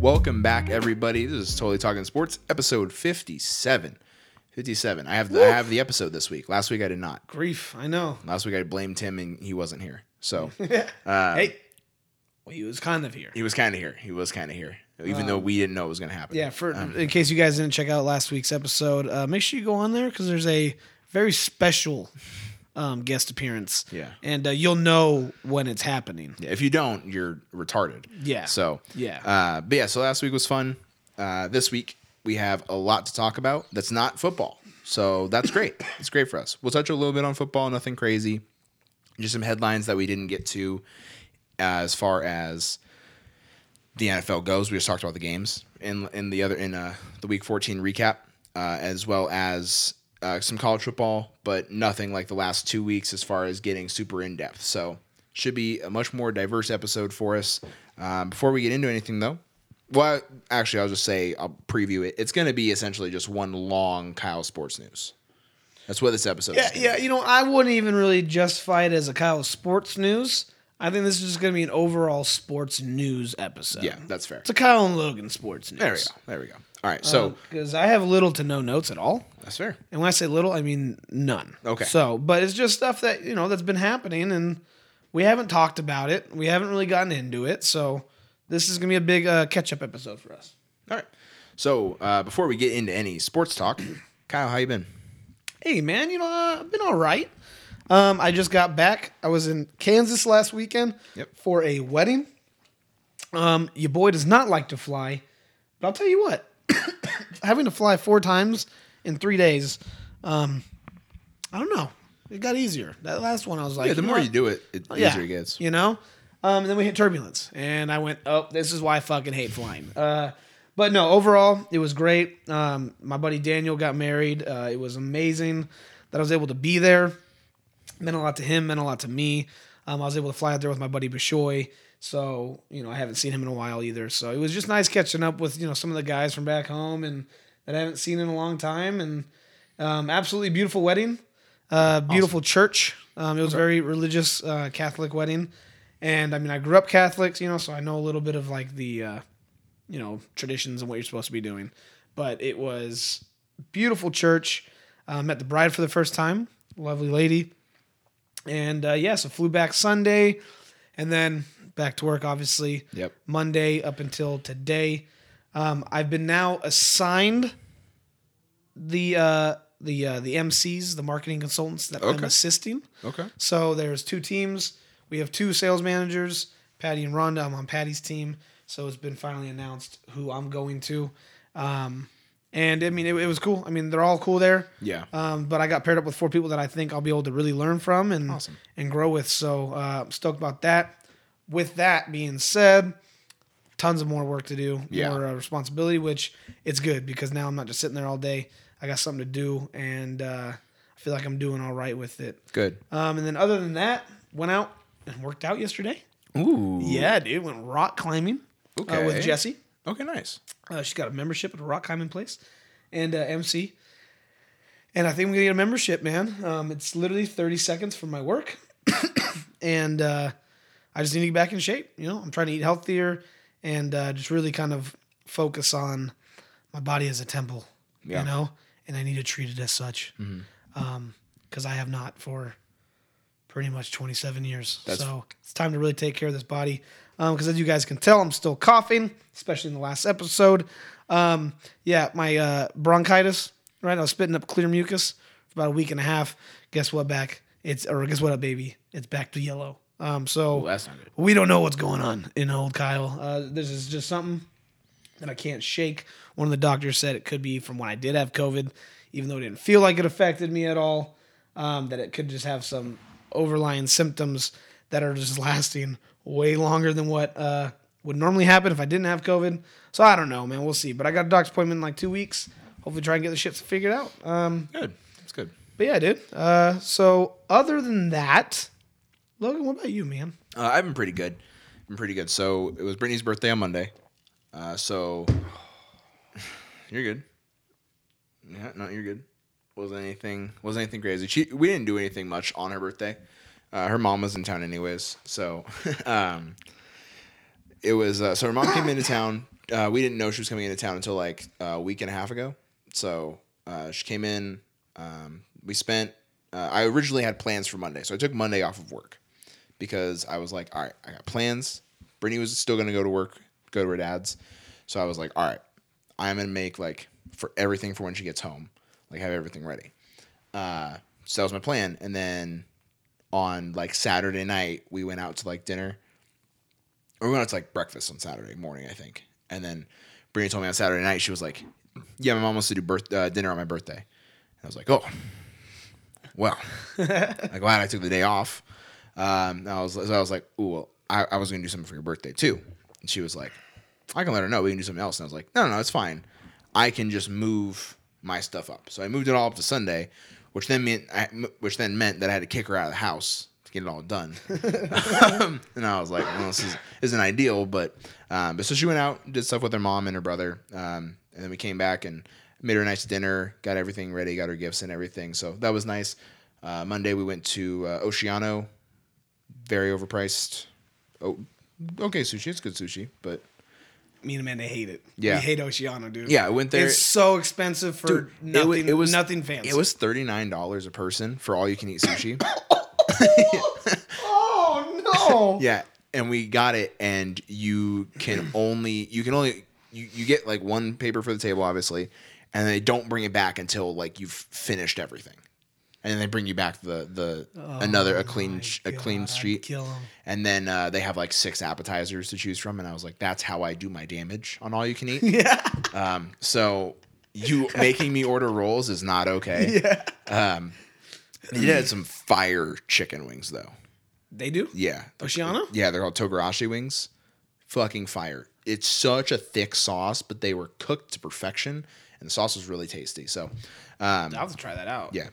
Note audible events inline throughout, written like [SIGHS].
Welcome back, everybody. This is Totally Talking Sports, episode 57. 57. I have the, I have the episode this week. Last week I did not. Grief, I know. Last week I blamed him and he wasn't here. So [LAUGHS] hey, uh, well, he was kind of here. he was kind of here. He was kind of here, even though we didn't know it was going to happen. Yeah, for in case you guys didn't check out last week's episode, uh, make sure you go on there because there's a very special um, guest appearance. Yeah. and uh, you'll know when it's happening. Yeah, If you don't, you're retarded. Yeah. So Yeah. Uh, but yeah, so last week was fun. Uh, this week we have a lot to talk about. That's not football. So that's great. [COUGHS] it's great for us. We'll touch a little bit on football. Nothing crazy. Just some headlines that we didn't get to as far as the NFL goes. We just talked about the games in in the other in uh, the Week 14 recap, uh, as well as uh, some college football, but nothing like the last two weeks as far as getting super in depth. So should be a much more diverse episode for us. Um, before we get into anything though, well, actually, I'll just say I'll preview it. It's going to be essentially just one long Kyle sports news. That's what this episode Yeah, is. yeah. You know, I wouldn't even really justify it as a Kyle sports news. I think this is just going to be an overall sports news episode. Yeah, that's fair. It's a Kyle and Logan sports news. There we go. There we go. All right, so because I have little to no notes at all. that's fair. And when I say little, I mean none. Okay. So, but it's just stuff that, you know, that's been happening and we haven't talked about it. We haven't really gotten into it. So, this is going to be a big uh, catch up episode for us. All right. So uh, before we get into any sports talk, Kyle, how you been? Hey, man, you know, uh, I've been all right. Um, I just got back. I was in Kansas last weekend Yep. for a wedding. Um, your boy does not like to fly, but I'll tell you what, [COUGHS] having to fly four times in three days, um, I don't know. It got easier. That last one, I was like, Yeah, the more you do it, it yeah, easier it gets. You know? Um, and then we hit turbulence, and I went, "Oh, this is why I fucking hate flying." Uh, but no, overall, it was great. Um, my buddy Daniel got married. Uh, it was amazing that I was able to be there. Meant a lot to him. Meant a lot to me. Um, I was able to fly out there with my buddy Bashoy. So you know, I haven't seen him in a while either. So it was just nice catching up with you know some of the guys from back home and that I haven't seen in a long time. And um, absolutely beautiful wedding. Uh, beautiful church. Um, it was a very religious uh, Catholic wedding, and I mean I grew up Catholic, you know, so I know a little bit of like the, uh, you know, traditions and what you're supposed to be doing. But it was beautiful church. Uh, met the bride for the first time, lovely lady, and uh, yeah, so flew back Sunday, and then back to work obviously. Yep. Monday up until today. Um, I've been now assigned the uh, the uh, the MCs, the marketing consultants that I'm assisting. Okay. So there's two teams. We have two sales managers, Patty and Rhonda. I'm on Patty's team, so it's been finally announced who I'm going to. Um, and I mean, it, it was cool. I mean, they're all cool there. Yeah. Um, but I got paired up with four people that I think I'll be able to really learn from and Awesome. and grow with. So uh, I'm stoked about that. With that being said, tons of more work to do, Yeah. more uh, responsibility, which it's good because now I'm not just sitting there all day. I got something to do, and uh, I feel like I'm doing all right with it. Good. Um, and then other than that, went out and worked out yesterday. Ooh. Yeah, dude, went rock climbing uh, Okay. with Jesse. Okay. Nice. Uh, she's got a membership at a rock climbing place, and uh, MC. And I think I'm gonna get a membership, man. Um, it's literally 30 seconds from my work, [COUGHS] and uh, I just need to get back in shape. You know, I'm trying to eat healthier and uh, just really kind of focus on my body as a temple. Yeah. You know, and I need to treat it as such, because I have not for pretty much 27 years. That's- so it's time to really take care of this body. Because as you guys can tell, I'm still coughing, especially in the last episode. Um, yeah, my uh, bronchitis. Right, I was spitting up clear mucus for about a week and a half. Guess what? Back it's or guess what, baby? It's back to yellow. Um, so Well, that's not good. we don't know what's going on in old Kyle. Uh, this is just something that I can't shake. One of the doctors said it could be from when I did have COVID, even though it didn't feel like it affected me at all. Um, that it could just have some overlying symptoms that are just [LAUGHS] lasting way longer than what uh, would normally happen if I didn't have COVID. So I don't know, man. We'll see. But I got a doctor's appointment in like two weeks. Hopefully, try and get the shit figured out. Um, Good. That's good. but yeah, dude. Uh, so other than that, Logan, what about you, man? Uh, I've been pretty good. I've been pretty good. So it was Brittany's birthday on Monday. Uh, so [SIGHS] You're good. Yeah, no, you're good. Wasn't anything wasn't anything crazy. She we didn't do anything much on her birthday. Uh, her mom was in town anyways, so [LAUGHS] um, it was. Uh, so her mom came into town. Uh, we didn't know she was coming into town until like a week and a half ago. So uh, she came in. Um, we spent. Uh, I originally had plans for Monday, so I took Monday off of work because I was like, all right, I got plans. Brittany was still gonna go to work, go to her dad's. So I was like, all right, I'm gonna make like for everything for when she gets home, like have everything ready. Uh, so that was my plan, and then on like Saturday night, we went out to like dinner. Or we went out to like breakfast on Saturday morning, I think. And then Brittany told me on Saturday night, she was like, "Yeah, my mom wants to do birth uh, dinner on my birthday." And I was like, "Oh, well, [LAUGHS] I'm glad I took the day off." Um, I was so I was like, "Ooh, well, I, I was gonna do something for your birthday too." And she was like, "I can let her know. We can do something else." And I was like, "No, no, no, it's fine. I can just move my stuff up." So I moved it all up to Sunday, which then meant I, which then meant that I had to kick her out of the house to get it all done. [LAUGHS] [LAUGHS] and I was like, "Well, this is, isn't ideal," but um, but so she went out, did stuff with her mom and her brother, um, and then we came back and made her a nice dinner, got everything ready, got her gifts and everything. So that was nice. Uh, Monday we went to uh, Oceano, very overpriced. Oh, okay sushi. It's good sushi, but Me and Amanda hate it. Yeah. we hate Oceano, dude. yeah, I went there. it's so expensive for Dude, nothing. wa- it was nothing fancy. It was thirty nine dollars a person for all you can eat sushi. [LAUGHS] Oh no! [LAUGHS] yeah, and we got it, and you can only you can only you, you get like one paper for the table, obviously, and they don't bring it back until like you've finished everything, and then they bring you back the the another a clean Oh a clean street. And then uh, they have like six appetizers to choose from, and I was like, "That's how I do my damage on all you can eat." [LAUGHS] Yeah. Um, so you [LAUGHS] making me order rolls is not okay. Yeah. Um, you had some fire chicken wings though. They do. Yeah, Oceano? Yeah, they're called togarashi wings. Fucking fire! It's such a thick sauce, but they were cooked to perfection, and the sauce was really tasty. So, um, I'll have to try that out. yeah.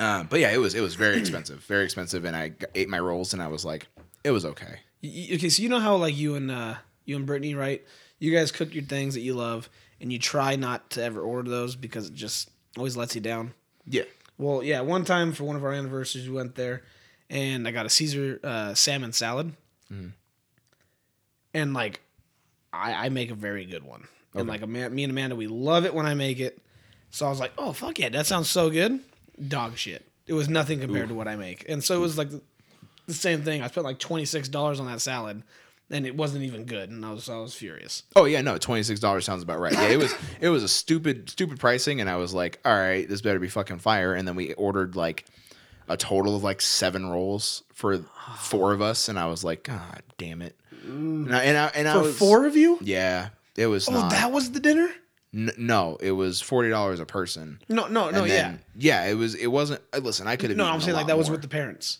Um, but yeah, it was it was very [CLEARS THROAT] expensive, very expensive, and I ate my rolls, and I was like, it was okay. Okay, so you know how like you and uh you and Brittany, right? You guys cook your things that you love, and you try not to ever order those because it just always lets you down. Yeah. Well, yeah, one time for one of our anniversaries, we went there, and I got a Caesar uh, salmon salad, and like, I, I make a very good one, and like, Ama- me and Amanda, we love it when I make it. So I was like, oh fuck yeah, that sounds so good. Dog shit. It was nothing compared to what I make, and so it was like the, the same thing. I spent like twenty six dollars on that salad, and it wasn't even good, and I was I was furious. Oh yeah, no, twenty six dollars sounds about right. Yeah, it was it was a stupid stupid pricing, and I was like, all right, this better be fucking fire. And then we ordered like a total of like seven rolls for four of us, and I was like, God damn it. And I, and I, and I For was, four of you? yeah, it was Oh, not. that was the dinner? N- no, it was forty dollars a person. No, no, no, and yeah. yeah, it was. It wasn't. uh, Listen, I could have. No, I'm saying like that was with the parents.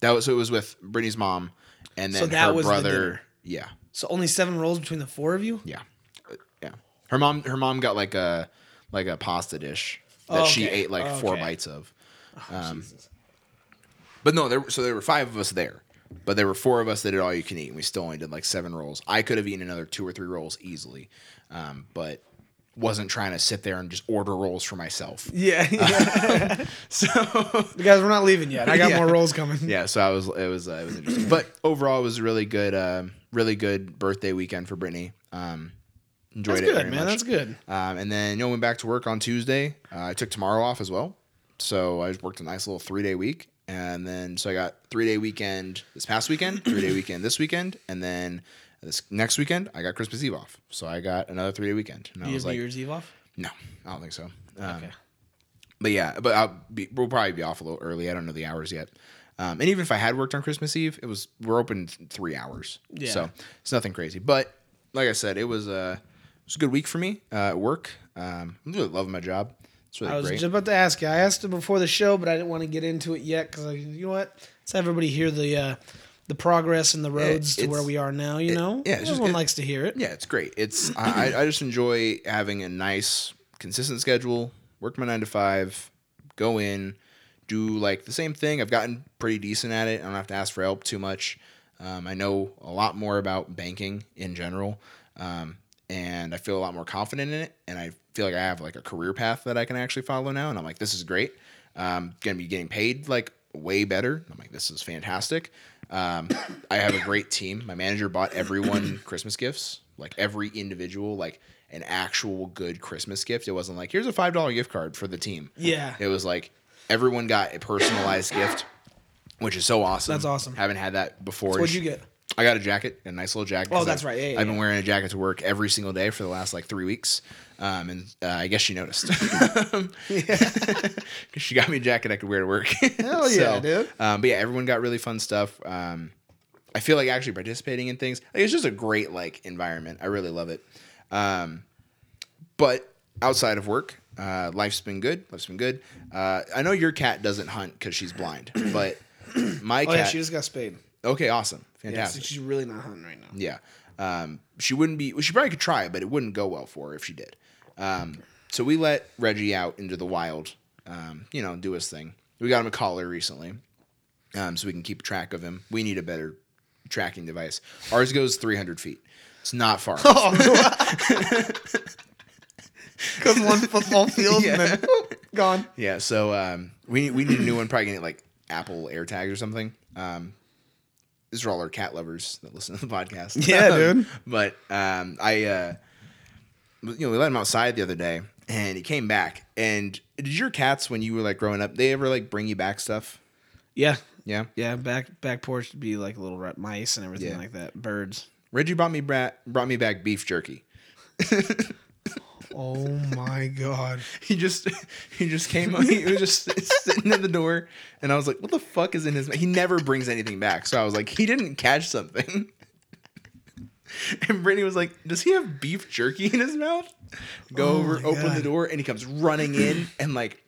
that was. So it was with Brittany's mom, and then So that her was brother. Yeah, So only seven rolls between the four of you? yeah, Uh, yeah. Her mom. Her mom got like a like a pasta dish that Oh, she ate like four Okay. bites of. Um, Jesus. But no, there. So there were five of us there, but there were four of us that did all you can eat, and we still only did like seven rolls. I could have eaten another two or three rolls easily, um, but wasn't trying to sit there and just order rolls for myself. Yeah, [LAUGHS] yeah. So [LAUGHS] guys, we're not leaving yet. I got Yeah. more rolls coming. yeah, so I was it was uh, it was interesting, but overall it was a really good, um, really good birthday weekend for Brittany. Um, enjoyed That's it good, man. much. That's good. Um, and then you know went back to work on Tuesday. Uh, I took tomorrow off as well, so I just worked a nice little three day week. And then so I got three day weekend this past weekend, three day weekend this weekend, and then this next weekend I got Christmas Eve off. So I got another three day weekend. And I you was have New like, Year's Eve off? no, I don't think so. Um, Okay. but yeah, but I'll be, we'll probably be off a little early. I don't know the hours yet. Um, and even if I had worked on Christmas Eve, it was we're open three hours, Yeah. so it's nothing crazy. But like I said, it was uh, it was a good week for me uh, at work. Um, I'm really loving my job. It's really I was great. just about to ask you. I asked it before the show, but I didn't want to get into it yet because you know what? Let's have everybody hear the uh, the progress and the roads to where we are now. You know, yeah, it's just- everyone it- likes to hear it. yeah, it's great. It's [CLEARS THROAT] I, I- I just enjoy having a nice, consistent schedule. Work my nine to five, go in, do like the same thing. I've gotten pretty decent at it. I don't have to ask for help too much. Um, I know a lot more about banking in general, um, and I feel a lot more confident in it, and I feel like I have like a career path that I can actually follow now, and I'm like, this is great. Um, gonna be getting paid like way better. I'm like, this is fantastic. Um, I have a great team. My manager bought everyone [CLEARS THROAT] Christmas gifts, like every individual, like an actual good Christmas gift. It wasn't like here's a five dollar gift card for the team. Yeah. It was like everyone got a personalized [LAUGHS] gift, which is so awesome. That's awesome. Haven't had that before. What'd you get? I got a jacket, a nice little jacket. Oh, that's I've- right. Yeah, yeah, I've been wearing a jacket to work every single day for the last like three weeks, um, and uh, I guess she noticed. [LAUGHS] [LAUGHS] Because she got me a jacket I could wear to work. [LAUGHS] Hell yeah, dude. Um, but yeah, everyone got really fun stuff. Um, I feel like actually participating in things. Like, it's just a great like environment. I really love it. Um, but outside of work, uh, life's been good. Life's been good. Uh, I know your cat doesn't hunt because she's blind, [CLEARS THROAT] but my Oh cat. yeah, she just got spayed. okay, awesome, Yeah, so fantastic. she's really not hunting right now. Yeah. Um, she wouldn't be. Well, she probably could try, it, but it wouldn't go well for her if she did. Um, so we let Reggie out into the wild. Um, you know, do his thing. We got him a collar recently, um, so we can keep track of him. We need a better tracking device. Ours goes 300 feet. It's not far. [LAUGHS] Because [LAUGHS] one football field and [LAUGHS] then whoop, gone. yeah. So um, we we need a new one. Probably gonna get like Apple AirTags or something. Um, these are all our cat lovers that listen to the podcast. Yeah, Um, dude. But um, I, uh, you know, we let him outside the other day, and he came back. And did your cats, when you were like growing up, they ever like bring you back stuff? Yeah, Yeah. yeah. Back back porch would be like little rat mice and everything Yeah. like that. Birds. Reggie brought me bra- brought me back beef jerky. Oh my god. [LAUGHS] He just [LAUGHS] he just came. He was just [LAUGHS] sitting at the door, and I was like, "What the fuck is in his?" mouth?" He never brings anything back, so I was like, "He didn't catch something." [LAUGHS] And Brittany was like, "Does he have beef jerky in his mouth?" Go Oh over, open the door, and he comes running in, [CLEARS THROAT] and like,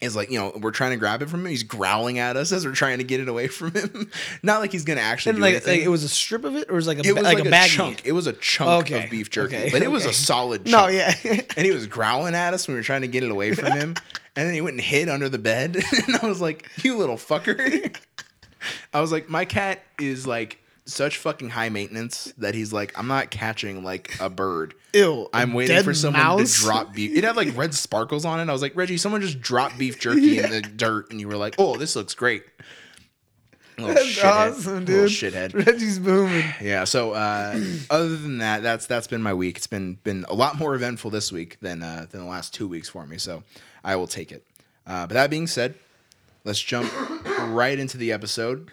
is like, you know, we're trying to grab it from him. He's growling at us as we're trying to get it away from him. [LAUGHS] Not like he's gonna actually And do like, like it was a strip of it, or was like a It was like, like, a, a, chunk. It was a chunk Okay, of beef jerky, okay, but it was okay. a solid. No, yeah. [LAUGHS] and he was growling at us when we were trying to get it away from him. and then he went and hid under the bed. and I was like, "You little fucker!" I was like, "My cat is like such fucking high maintenance that he's like, I'm not catching like a bird. Ew. I'm waiting for someone mouse? to drop beef. It had like red sparkles on it. I was like, Reggie, someone just dropped beef jerky in the dirt, and you were like, "Oh, this looks great." [LAUGHS] Little That's shithead. awesome, Little dude. shithead. Reggie's booming. Yeah. So uh, [CLEARS THROAT] other than that, that's that's been my week. It's been been a lot more eventful this week than uh, than the last two weeks for me. So I will take it. Uh, but that being said, let's jump [CLEARS THROAT] right into the episode.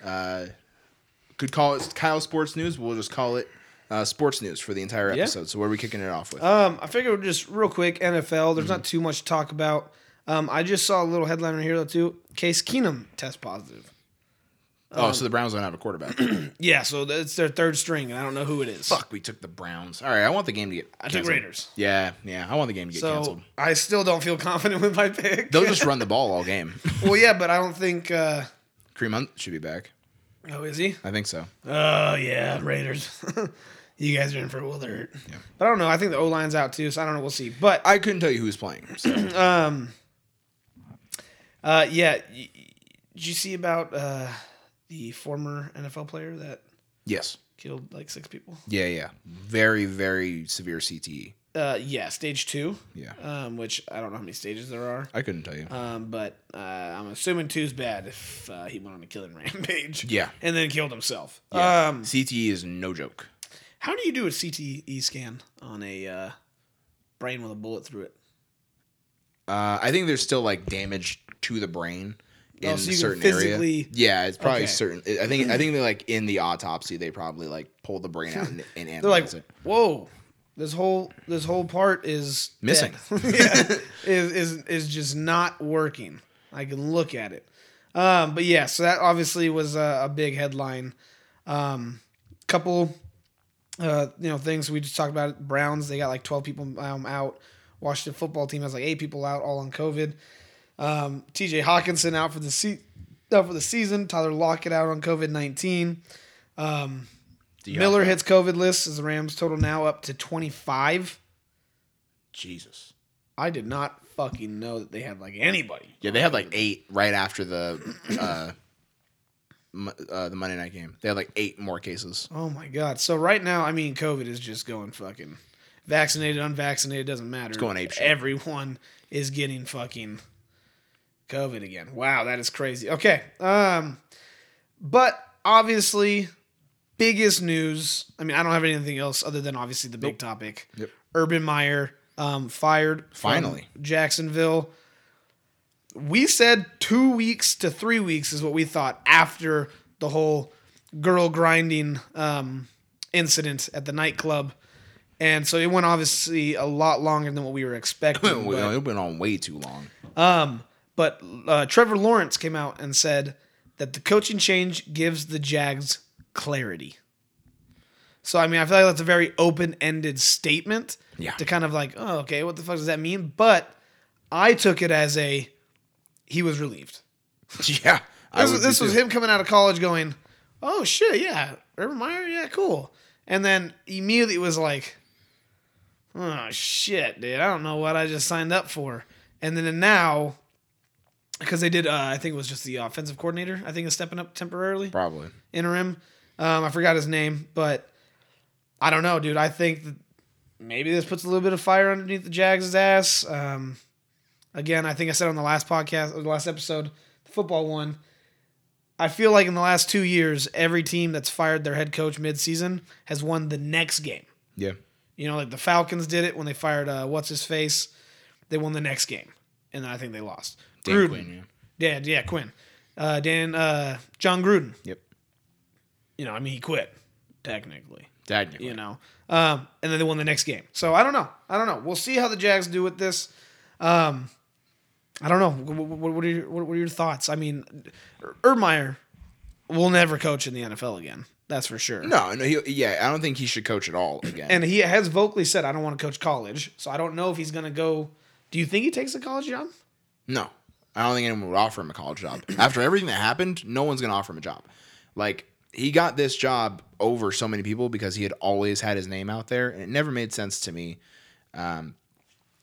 Could call it Kyle Sports News. We'll just call it uh, Sports News for the entire Yeah. episode. So where are we kicking it off with? Um, I figured just real quick NFL. There's Mm-hmm. not too much to talk about. Um, I just saw a little headline right here though too. Case Keenum test positive. oh, so the Browns don't have a quarterback. [CLEARS THROAT] Yeah, so it's their third string, and I don't know who it is. Fuck, we took the Browns. All right, I want the game to get. I took. Raiders. Yeah, yeah, I want the game to get So canceled. I still don't feel [LAUGHS] confident with my pick. They'll just [LAUGHS] run the ball all game. well, yeah, but I don't think. Uh, Kareem Hunt should be back. Oh, is he? I think so. Oh yeah, Raiders. [LAUGHS] you guys are in for a will hurt. But I don't know. I think the O line's out too, so I don't know. We'll see. But I couldn't tell you who's playing. So. [CLEARS THROAT] um, uh, yeah. y- Did you see about uh the former NFL player that yes. killed like six people? Yeah, yeah. Very, very severe CTE. Uh, yeah, stage two. Yeah. Um, which I don't know how many stages there are. I couldn't tell you. Um, but uh, I'm assuming two's bad if uh, he went on a killing [LAUGHS] rampage. Yeah. And then killed himself. Yeah. Um, CTE is no joke. how do you do a CTE scan on a uh, brain with a bullet through it? Uh, I think there's still like damage to the brain in Oh, so can certain physically- area. Yeah, it's probably Okay. certain. I think I [CLEARS THROAT] think they like in the autopsy they probably like pull the brain out and, and They're like, it. whoa, this whole this whole part is Missing. dead." [LAUGHS] yeah, is is is just not working. I can look at it. Um, but yeah, so that obviously was a, a big headline. Um, couple, uh, you know, things we just talked about. Browns they got like twelve people um, out. Washington football team has like eight people out, all on COVID. Um, T.J. Hockenson out for the se- out for the season. Tyler Lockett out on COVID nineteen. Um, Von Miller hits COVID list as the Rams total now up to 25. Jesus. I did not fucking know that they had like anybody. Yeah, they had like eight right after the uh, [COUGHS] uh, the Monday night game. They had like eight more cases. Oh my god. So right now, I mean, COVID is just going fucking. vaccinated, unvaccinated, doesn't matter. It's going apeshit. Everyone is getting fucking COVID again. Wow, that is crazy. Okay. Um, but obviously, biggest news. I mean, I don't have anything else other than obviously the big topic. Yep. Urban Meyer um, fired. Finally. Jacksonville. We said two weeks to three weeks is what we thought after the whole girl grinding um, incident at the nightclub. And so it went obviously a lot longer than what we were [LAUGHS] expecting. We- but- it went on way too long. um, but uh, Trevor Lawrence came out and said that the coaching change gives the Jags clarity. So I mean, I feel like that's a very open-ended statement. Yeah. To kind of like, oh, okay, what the fuck does that mean? But I took it as a he was relieved. [LAUGHS] Yeah, This, was, this was too. him coming out of college going, oh shit, yeah, Urban Meyer, yeah, cool. And then immediately it was like, oh shit, dude, I don't know what I just signed up for. And then now, because they did, uh, I think it was just the offensive coordinator. I think is stepping up temporarily, probably. interim. Um, I forgot his name, but I don't know, dude. I think that maybe this puts a little bit of fire underneath the Jags' ass. Um, again, I think I said on the last podcast or the last episode, the football one. I feel like in the last two years, every team that's fired their head coach midseason has won the next game. Yeah, You know, like the Falcons did it when they fired uh, what's his face. They won the next game, and I think they lost. Dan Gruden, Quinn, yeah, yeah, Quinn, uh, Dan, uh, Jon Gruden. Yep. You know, I mean, he quit technically. Technically. You know, um, and then they won the next game. So I don't know. I don't know. We'll see how the Jags do with this. Um, I don't know. What, what, what are your what, are your thoughts? I mean, Ermeyer will never coach in the NFL again. That's for sure. No, no, he, yeah, I don't think he should coach at all again. And he has vocally said, "I don't want to coach college." So I don't know if he's going to go. Do you think he takes a college job? no, I don't think anyone would offer him a college job. After everything that happened, no one's gonna offer him a job. Like he got this job over so many people because he had always had his name out there, and it never made sense to me. Um,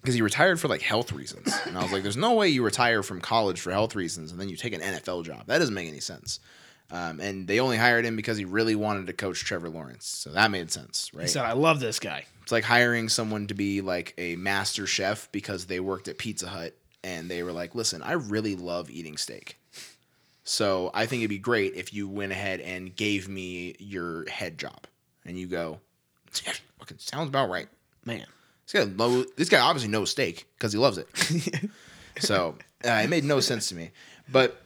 because he retired for like health reasons, and I was like, "There's no way you retire from college for health reasons, and then you take an NFL job. That doesn't make any sense." Um, and they only hired him because he really wanted to coach Trevor Lawrence, so that made sense, right? He said, "I love this guy." It's like hiring someone to be like a master chef because they worked at Pizza Hut and they were like, listen, I really love eating steak. So I think it'd be great if you went ahead and gave me your head job. And you go, yeah, fucking sounds about right. Man, This guy, lo- this guy obviously knows steak because he loves it. [LAUGHS] so uh, it made no sense to me. But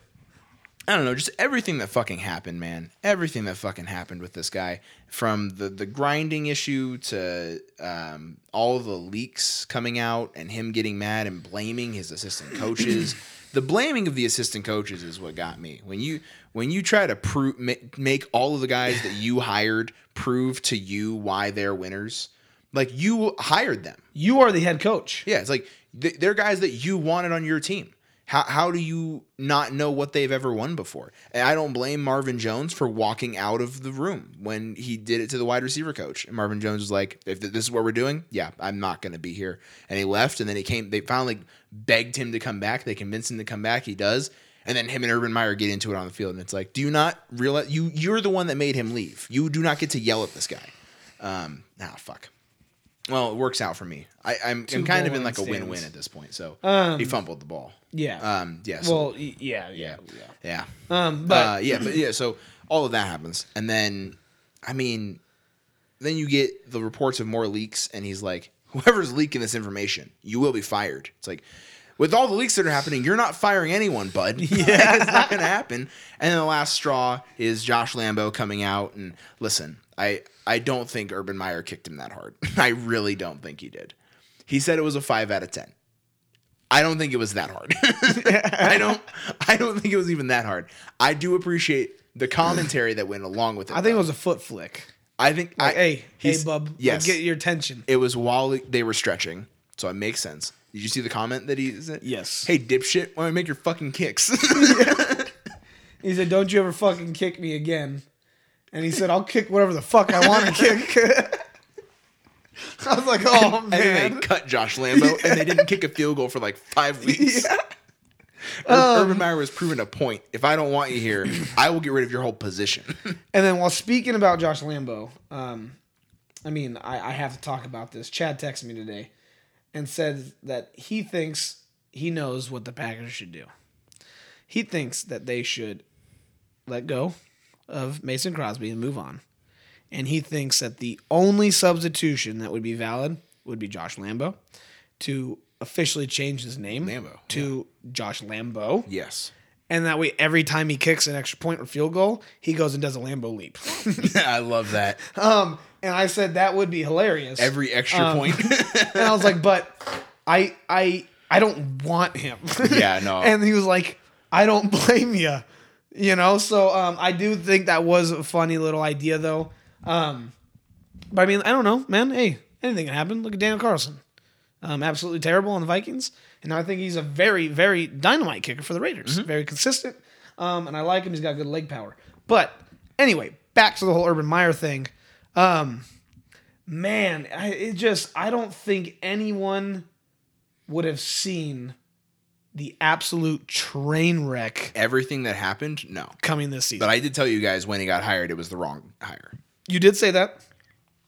I don't know, just everything that fucking happened, man. Everything that fucking happened with this guy, from the the grinding issue to um, all the leaks coming out and him getting mad and blaming his assistant coaches. [CLEARS THROAT] the blaming of the assistant coaches is what got me. When you when you try to prove make all of the guys that you [LAUGHS] hired prove to you why they're winners, like you hired them. you are the head coach. Yeah, it's like th- they're guys that you wanted on your team. How, how do you not know what they've ever won before? And I don't blame Marvin Jones for walking out of the room when he did it to the wide receiver coach. And Marvin Jones was like, if this is what we're doing, yeah, I'm not going to be here. And he left. And then he came, they finally begged him to come back. They convinced him to come back. He does. And then him and Urban Meyer get into it on the field. And it's like, do you not realize you, you're the one that made him leave? You do not get to yell at this guy. Um, ah, fuck. Well, it works out for me. I, I'm, I'm kind of in like a win-win at this point. So Um, he fumbled the ball. Yeah. Um, yeah. So, well, yeah, yeah, yeah. yeah. Um, but uh, yeah, but yeah. So all of that happens, and then, I mean, then you get the reports of more leaks, and he's like, "Whoever's leaking this information, you will be fired." It's like. With all the leaks that are happening, you're not firing anyone, bud. [LAUGHS] [LAUGHS] Yeah, it's not going to happen. And then the last straw is Josh Lambo coming out and listen. I I don't think Urban Meyer kicked him that hard. [LAUGHS] I really don't think he did. He said it was a five out of ten. I don't think it was that hard. [LAUGHS] I don't. I don't think it was even that hard. I do appreciate the commentary that went along with it. I think it was a foot flick. I think. Like, I, hey, hey, bub, Yes, get your attention. it was while they were stretching, so it makes sense. Did you see the comment that he said? Yes. Hey, dipshit, why don't you make your fucking kicks? [LAUGHS] He said, "Don't you ever fucking kick me again." And he said, "I'll kick whatever the fuck I want to [LAUGHS] kick." [LAUGHS] I was like, "Oh and man." they cut Josh Lambo, and they didn't kick a field goal for like five [LAUGHS] weeks. Yeah. Ur- Urban Meyer was proving a point. If I don't want you here, I will get rid of your whole position. And then while speaking about Josh Lambo, um, I mean, I, I have to talk about this. Chad texted me today and said that he thinks he knows what the Packers should do. He thinks that they should let go of Mason Crosby and move on. And he thinks that the only substitution that would be valid would be Josh Lambo to officially change his name Lambo, to Josh Lambo. Yes. And that way, every time he kicks an extra point or field goal, he goes and does a Lambeau leap. [LAUGHS] I love that. [LAUGHS] um, and I said that would be hilarious. Every extra point. [LAUGHS] and I was like, but I, I, I don't want him. Yeah, no. and he was like, I don't blame you. You know, so um, I do think that was a funny little idea, though. Um, but I mean, I don't know, man. Hey, anything can happen. Look at Daniel Carlson. Um, absolutely terrible on the Vikings. And now I think he's a very, very dynamite kicker for the Raiders. Very consistent. Um, and I like him. He's got good leg power. But anyway, back to the whole Urban Meyer thing. Um, man, I, it just, I don't think anyone would have seen the absolute train wreck Everything that happened, no. coming this season. But I did tell you guys when he got hired, it was the wrong hire. you did say that.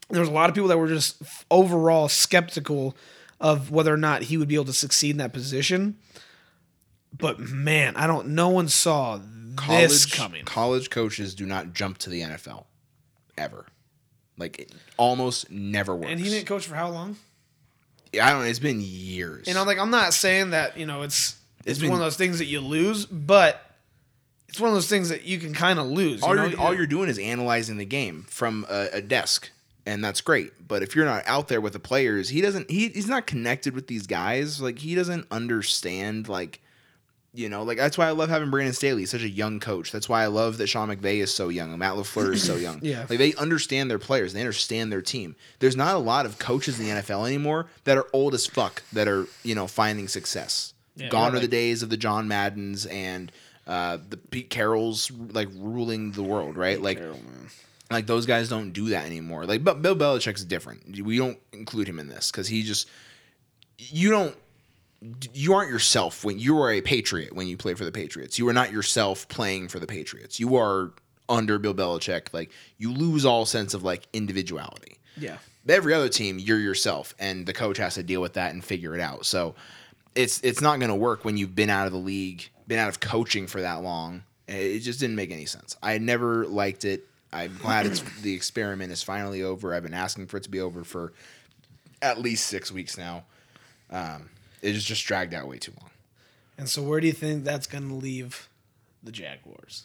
There was a lot of people that were just f- overall skeptical of whether or not he would be able to succeed in that position. But man, I don't. No one saw this College coming. college coaches do not jump to the NFL ever. Like it almost never works. And he didn't coach for how long? I don't know. It's been years. And I'm like, I'm not saying that you know it's it's, been- one of those things that you lose, but it's one of those things that you can kind of lose. all you know? you're all you're doing is analyzing the game from a, a desk, and that's great. But if you're not out there with the players, he doesn't. He, he's not connected with these guys. Like he doesn't understand. Like you know, like that's why I love having Brandon Staley, such a young coach. That's why I love that Sean McVay is so young, and Matt Lafleur is so [LAUGHS] young. Yeah. like they understand their players, they understand their team. There's not a lot of coaches in the NFL anymore that are old as fuck that are you know finding success. Gone right, are the days of the John Maddens and uh, the Pete Carrolls like ruling the world, right? Like like those guys don't do that anymore. Like, but Bill Belichick's different. We don't include him in this because he just you don't you aren't yourself when you are a Patriot when you play for the Patriots. You are not yourself playing for the Patriots. You are under Bill Belichick. Like you lose all sense of like individuality. yeah. Every other team, you're yourself, and the coach has to deal with that and figure it out. So it's it's not going to work when you've been out of the league, been out of coaching for that long. It just didn't make any sense. I never liked it. I'm glad it's [CLEARS THROAT] the experiment is finally over. I've been asking for it to be over for at least six weeks now. Um, it has just dragged out way too long. And so, where do you think that's going to leave the Jaguars?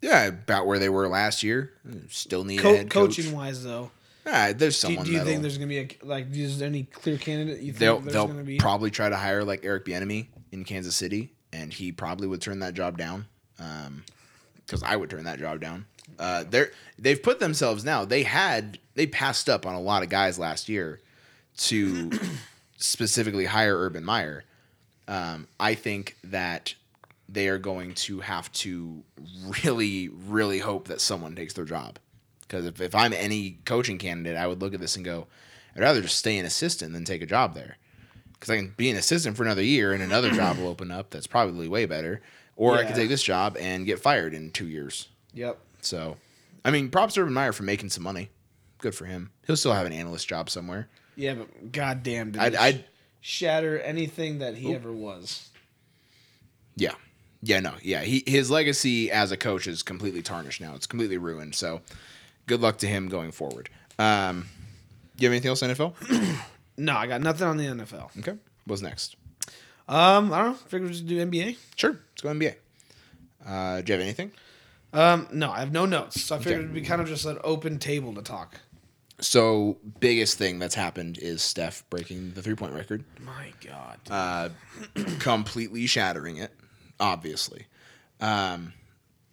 Yeah, about where they were last year. Still need Co- a head coach. coaching wise, though, Ah, there's do, someone. do you think there's going to be a like? Is there any clear candidate you think they'll there's they'll to be? probably try to hire like Eric Bieniemy in Kansas City, and he probably would turn that job down. Because I would turn that job down. Uh, they're they've put themselves now. They had they passed up on a lot of guys last year to [CLEARS THROAT] specifically hire Urban Meyer. Um, I think that they are going to have to really, really hope that someone takes their job. Because if, if I'm any coaching candidate, I would look at this and go, I'd rather just stay an assistant than take a job there. Because I can be an assistant for another year and another job will open up that's probably way better. Or I could take this job and get fired in two years. Yep. So, I mean, props to Urban Meyer for making some money. Good for him. He'll still have an analyst job somewhere. Yeah, but goddamn, did I'd, I'd shatter anything that he ever was. Yeah. Yeah, no. Yeah, he his legacy as a coach is completely tarnished now. It's completely ruined. So, good luck to him going forward. Um, you have anything else on NFL? [CLEARS THROAT] No, I got nothing on the NFL. Okay. What's next? Um, I don't know. Figure we'd do NBA. Sure. Let's go NBA. Uh, do you have anything? Um, no, I have no notes, so I figured Okay. it'd be kind of just an open table to talk. So, biggest thing that's happened is Steph breaking the three point record, My God. uh, [CLEARS THROAT] completely shattering it. Obviously, um,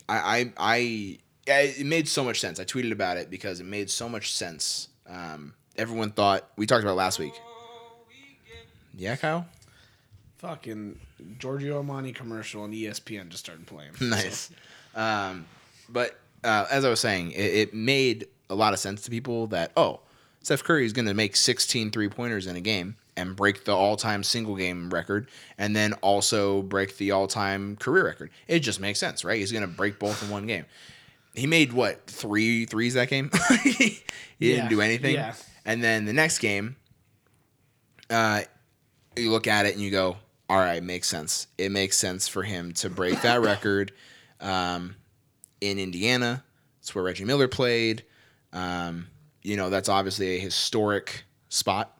I, I, I, it made so much sense. I tweeted about it because it made so much sense. Um, everyone thought we talked about it last week. Yeah, Kyle. Fucking Giorgio Armani commercial on E ESPN just started playing. nice. Um, but uh, as I was saying, it, it made a lot of sense to people that, oh, Steph Curry is going to make 16 three pointers in a game and break the all time single game record and then also break the all time career record. It just makes sense, right? He's going to break both in one game. He made what three threes that game. [LAUGHS] he Yeah, didn't do anything. yeah. And then the next game, uh, you look at it and you go, "All right, makes sense. It makes sense for him to break that [LAUGHS] record um, in Indiana. It's where Reggie Miller played. Um, you know, that's obviously a historic spot."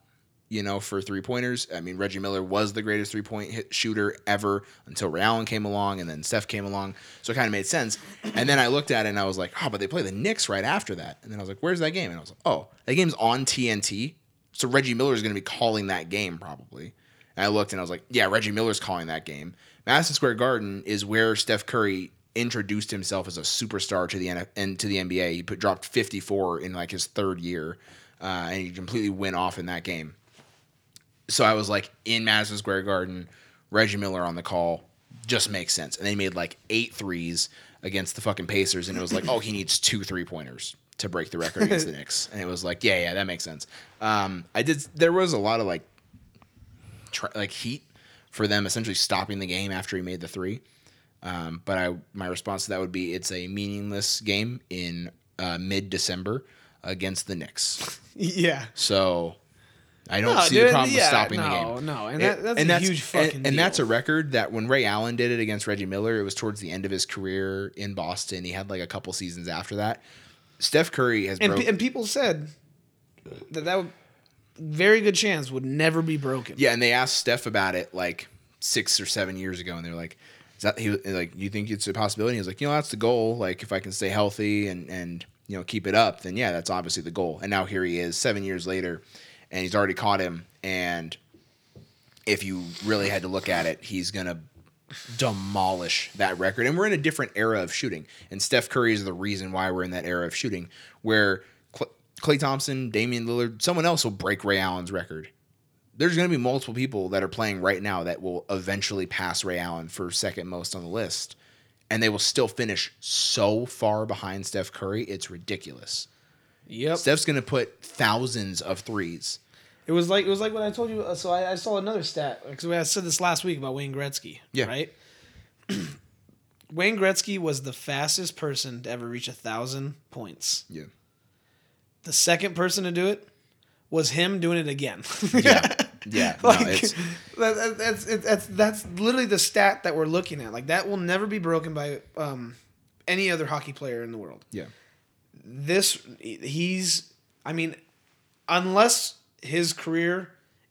You know, for three pointers. I mean, Reggie Miller was the greatest three point shooter ever until Ray Allen came along and then Steph came along. So it kind of made sense. And then I looked at it and I was like, oh, but they play the Knicks right after that. And then I was like, where's that game? And I was like, oh, that game's on TNT. So Reggie Miller is going to be calling that game probably. And I looked and I was like, yeah, Reggie Miller's calling that game. Madison Square Garden is where Steph Curry introduced himself as a superstar to the NF- and to the NBA. He put, dropped 54 in like his third year, uh, and he completely went off in that game. So I was like, in Madison Square Garden, Reggie Miller on the call just makes sense. And they made like eight threes against the fucking Pacers, and it was like, oh, he needs two three pointers to break the record against the [LAUGHS] Knicks, and it was like, yeah, yeah, that makes sense. Um, I did. There was a lot of like, like heat for them essentially stopping the game after he made the three. Um, but I, my response to that would be, it's a meaningless game in uh, mid December against the Knicks. [LAUGHS] Yeah. So I don't No, see dude, the problem yeah, with stopping the game. no, no, and that- that's a huge fucking and, and that's a record that when Ray Allen did it against Reggie Miller, it was towards the end of his career in Boston. He had like a couple seasons after that. Steph Curry has And, broke. pe- and people said that that would very good chance would never be broken. yeah, and they asked Steph about it like six or seven years ago, and they're like, "Is that he like? You think it's a possibility?" He's like, "You know, that's the goal. Like, if I can stay healthy and and you know keep it up, then yeah, that's obviously the goal." And now here he is, seven years later, and he's already caught him. And if you really had to look at it, he's gonna demolish that record. And we're in a different era of shooting. And Steph Curry is the reason why we're in that era of shooting, where Klay Thompson, Damian Lillard, someone else will break Ray Allen's record. There's going to be multiple people that are playing right now that will eventually pass Ray Allen for second most on the list. And they will still finish so far behind Steph Curry, it's ridiculous. Yep. Steph's going to put thousands of threes. It was like it was like what I told you. uh, So I, I saw another stat because I said this last week about Wayne Gretzky. Yeah. Right. [CLEARS THROAT] Wayne Gretzky was the fastest person to ever reach a thousand points. Yeah. The second person to do it was him doing it again. Yeah. [LAUGHS] Yeah. No, it's, [LAUGHS] that- that's it, that's that's literally the stat that we're looking at. Like that will never be broken by um, any other hockey player in the world. yeah. This he's I mean, unless his career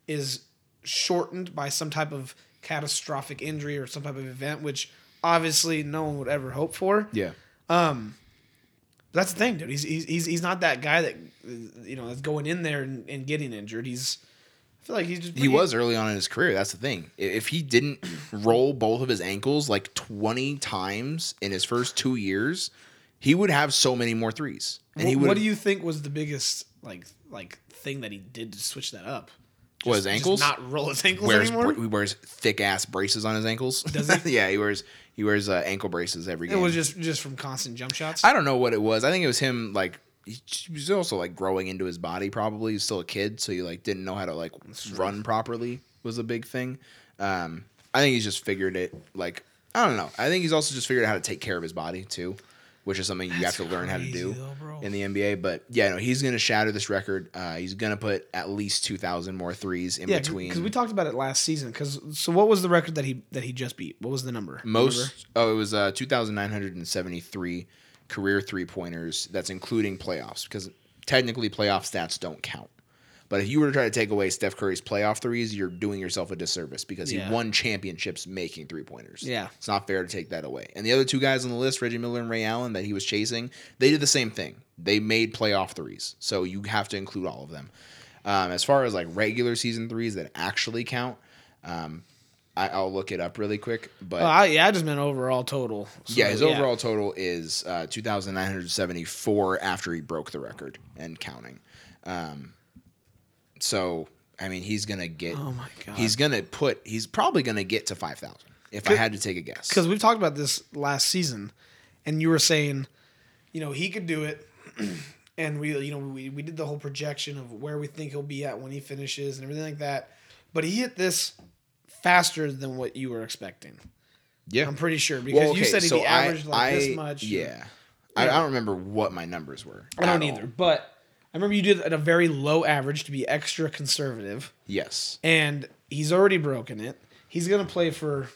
is shortened by some type of catastrophic injury or some type of event, which obviously no one would ever hope for. Yeah. Um, That's the thing, dude. He's he's he's, not that guy that you know that's going in there and, and getting injured. He's I feel like he's just He was early on in his career. That's the thing. If he didn't [CLEARS THROAT] roll both of his ankles like 20 times in his first two years, he would have so many more threes. And he would. what do you think was the biggest like like thing that he did to switch that up? What, his Just ankles? not roll his ankles wears anymore. he wears thick ass braces on his ankles. Does he? [LAUGHS] yeah, he wears he wears uh, ankle braces every game. it was just just from constant jump shots. I don't know what it was. I think it was him like he was also like growing into his body. Probably he's still a kid, so he like didn't know how to like run properly. Was a big thing. Um, I think he's just figured it. Like I don't know. I think he's also just figured out how to take care of his body too, which is something you That's have to learn how to do though, in the NBA. But yeah, no, he's gonna shatter this record. Uh, he's gonna put at least two thousand more threes in yeah, between. because we talked about it last season. Because so what was the record that he that he just beat? What was the number? Most Remember? oh, it was uh, two thousand nine hundred and seventy three career three pointers. That's including playoffs because technically playoff stats don't count. But if you were to try to take away Steph Curry's playoff threes, you're doing yourself a disservice because he won championships making three pointers. Yeah. it's not fair to take that away. And the other two guys on the list, Reggie Miller and Ray Allen, that he was chasing, they did the same thing. They made playoff threes, so you have to include all of them. Um, as far as like regular season threes that actually count, um, I, I'll look it up really quick. But Oh, I, yeah, I just meant overall total. So, yeah, his overall total is uh, 2,974 after he broke the record and counting. Um, so, I mean, he's going to get, Oh my god. he's going to put, he's probably going to get to 5,000 if I had to take a guess. because we've talked about this last season, and you were saying, you know, he could do it, [CLEARS THROAT] and we, you know, we, we did the whole projection of where we think he'll be at when he finishes and everything like that. But he hit this faster than what you were expecting. Yeah. I'm pretty sure because you said he'd be averaged like this much. Yeah. I, I don't remember what my numbers were. I don't at all. either. But I remember you did it at a very low average to be extra conservative, Yes, and he's already broken it. He's gonna play for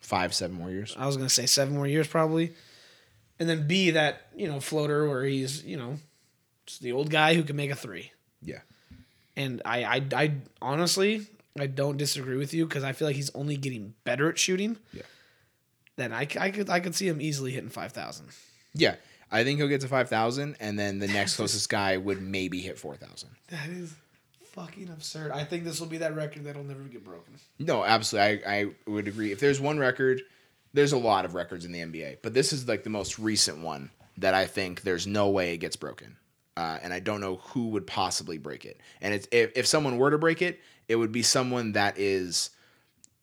five, seven more years. I was gonna say seven more years probably, and then be that you know floater where he's you know just the old guy who can make a three. Yeah, And I I, I honestly I don't disagree with you because I feel like he's only getting better at shooting. Yeah. Then I, I could I could see him easily hitting five thousand. yeah. I think he'll get to five thousand, and then the next closest guy would maybe hit four thousand. That is fucking absurd. I think this will be that record that'll never get broken. No, absolutely. I, I would agree. If there's one record, there's a lot of records in the NBA, but this is like the most recent one that I think there's no way it gets broken. Uh, and I don't know who would possibly break it. And it's if, if someone were to break it, it would be someone that is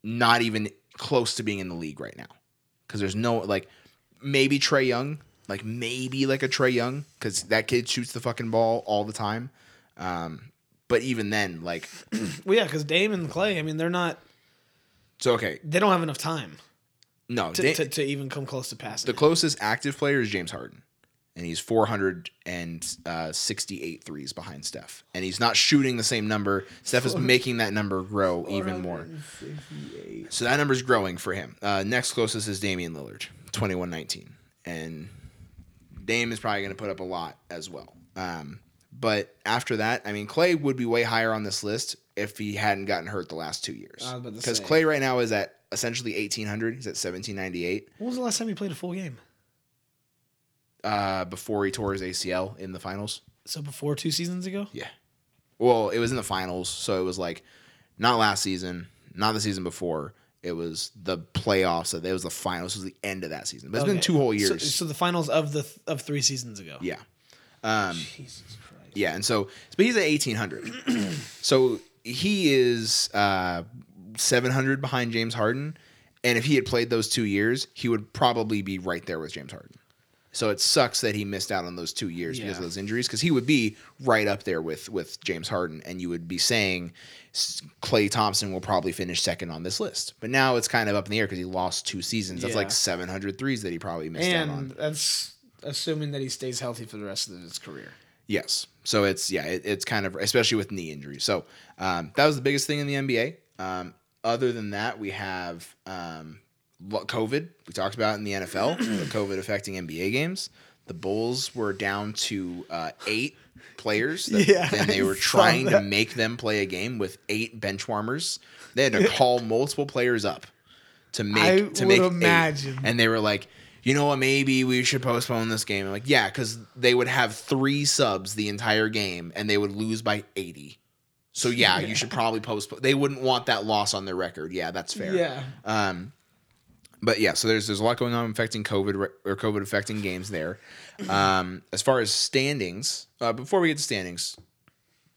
not even close to being in the league right now. Because there's no like maybe Trae Young, like maybe like a Trae Young, because that kid shoots the fucking ball all the time. Um, but even then, like, [CLEARS THROAT] Well, yeah, because Dame and Klay, I mean, they're not. so okay, They don't have enough time no, to, they- to, to even come close to passing. The closest active player is James Harden, and he's 468 threes behind Steph, and he's not shooting the same number. Steph is making that number grow even more. So that number's growing for him. Uh, next closest is Damian Lillard, 21-19, and Dame is probably going to put up a lot as well. Um, but after that, I mean, Klay would be way higher on this list if he hadn't gotten hurt the last two years. I was about to Because. Klay right now is at essentially 1800. He's at 1798 When was the last time he played a full game? uh, before he tore his ACL in the finals. So before two seasons ago? Yeah. Well, it was in the finals, so it was like not last season, not the season before. It was the playoffs. So it was the finals. It was the end of that season. But it's been two whole years. so the finals of the of three seasons ago. yeah. Um, Jesus Christ. yeah, and so but he's at eighteen hundred. [CLEARS THROAT] so he is uh, seven hundred behind James Harden, and if he had played those two years, he would probably be right there with James Harden. So it sucks that he missed out on those two years because of those injuries, because he would be right up there with with James Harden, and you would be saying Klay Thompson will probably finish second on this list. But now it's kind of up in the air because he lost two seasons. That's Yeah. like 700 threes that he probably missed out on. That's assuming that he stays healthy for the rest of his career. Yes. So it's yeah, it, it's kind of especially with knee injuries. So um, that was the biggest thing in the NBA. Um, other than that, we have um, COVID. We talked about in the NFL, the [CLEARS THROAT] COVID affecting NBA games. The Bulls were down to uh, eight players, that, Yeah, and they were trying to make them play a game with eight bench warmers. They had to call [LAUGHS] multiple players up to make I to make eight. imagine. And they were like, you know what? Maybe we should postpone this game. I'm like, yeah, because they would have three subs the entire game, and they would lose by 80. So yeah, you should probably postpone. They wouldn't want that loss on their record. Yeah, that's fair. Yeah. Um, but yeah, so there's there's a lot going on affecting COVID or COVID affecting games there. Um, as far as standings, uh, before we get to standings,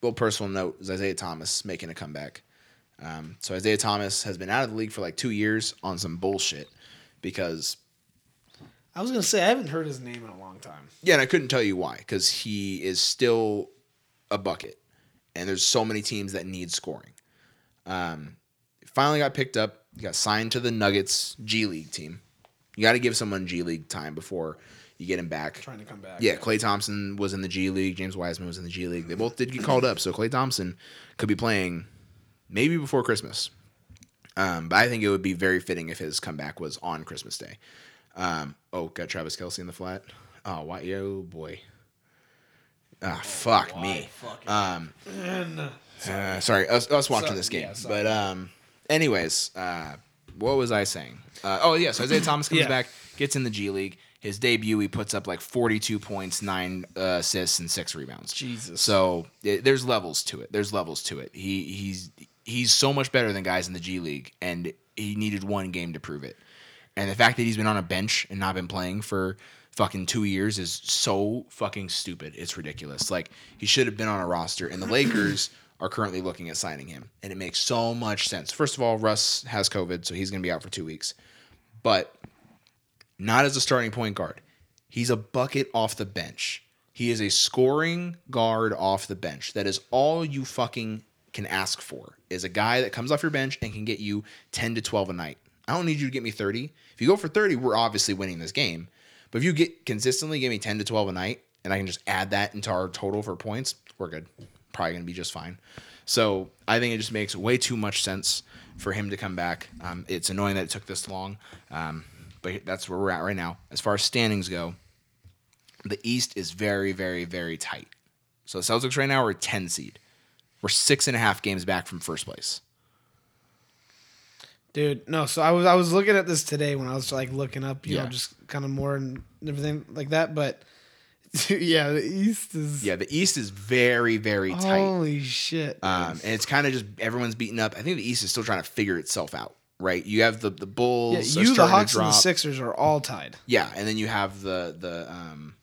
little personal note is Isaiah Thomas making a comeback. Um, so Isaiah Thomas has been out of the league for like two years on some bullshit because I was gonna say I haven't heard his name in a long time. yeah, and I couldn't tell you why because he is still a bucket, and there's so many teams that need scoring. Um, finally got picked up. He got signed to the Nuggets G League team. You got to give someone G League time before you get him back. Trying to come back. Yeah, Klay Thompson was in the G League. James Wiseman was in the G League. They both did get called up, so Klay Thompson could be playing maybe before Christmas. Um, but I think it would be very fitting if his comeback was on Christmas Day. Um, oh, got Travis Kelce in the flat. Oh, why? Oh boy. Ah, fuck me. Um, uh, sorry, us, us watching So- this game. yeah, but um, anyways, uh, what was I saying? Uh, oh yes, Isaiah Thomas comes Yeah. back, gets in the G League. His debut, he puts up like 42 points, nine uh, assists, and six rebounds. Jesus. So it, there's levels to it. There's levels to it. He he's he's so much better than guys in the G League, and he needed one game to prove it. And the fact that he's been on a bench and not been playing for fucking two years is so fucking stupid. It's ridiculous. Like he should have been on a roster, and the Lakers [CLEARS THROAT] are currently looking at signing him, and it makes so much sense. First of all, Russ has COVID, so he's going to be out for two weeks, but not as a starting point guard. He's a bucket off the bench. He is a scoring guard off the bench. That is all you fucking can ask for. Is a guy that comes off your bench and can get you 10 to 12 a night. I don't need you to get me 30. If you go for 30, we're obviously winning this game. But if you get consistently give me 10 to 12 a night and I can just add that into our total for points, we're good. Probably going to be just fine. So I think it just makes way too much sense for him to come back. Um, it's annoying that it took this long, um, but that's where we're at right now. As far as standings go, the East is very, very, very tight. So the Celtics right now are a 10 seed. We're six and a half games back from first place. Dude, no. So I was I was looking at this today when I was like looking up, you Yeah. know, just kind of more and everything like that. But [LAUGHS] yeah, the East is Yeah, the East is very, very tight. holy shit. Um, and it's kind of just everyone's beaten up. I think the East is still trying to figure itself out, right? You have the the Bulls. are you, the Hawks, and the. Sixers are all tied. Yeah, and then you have the the um,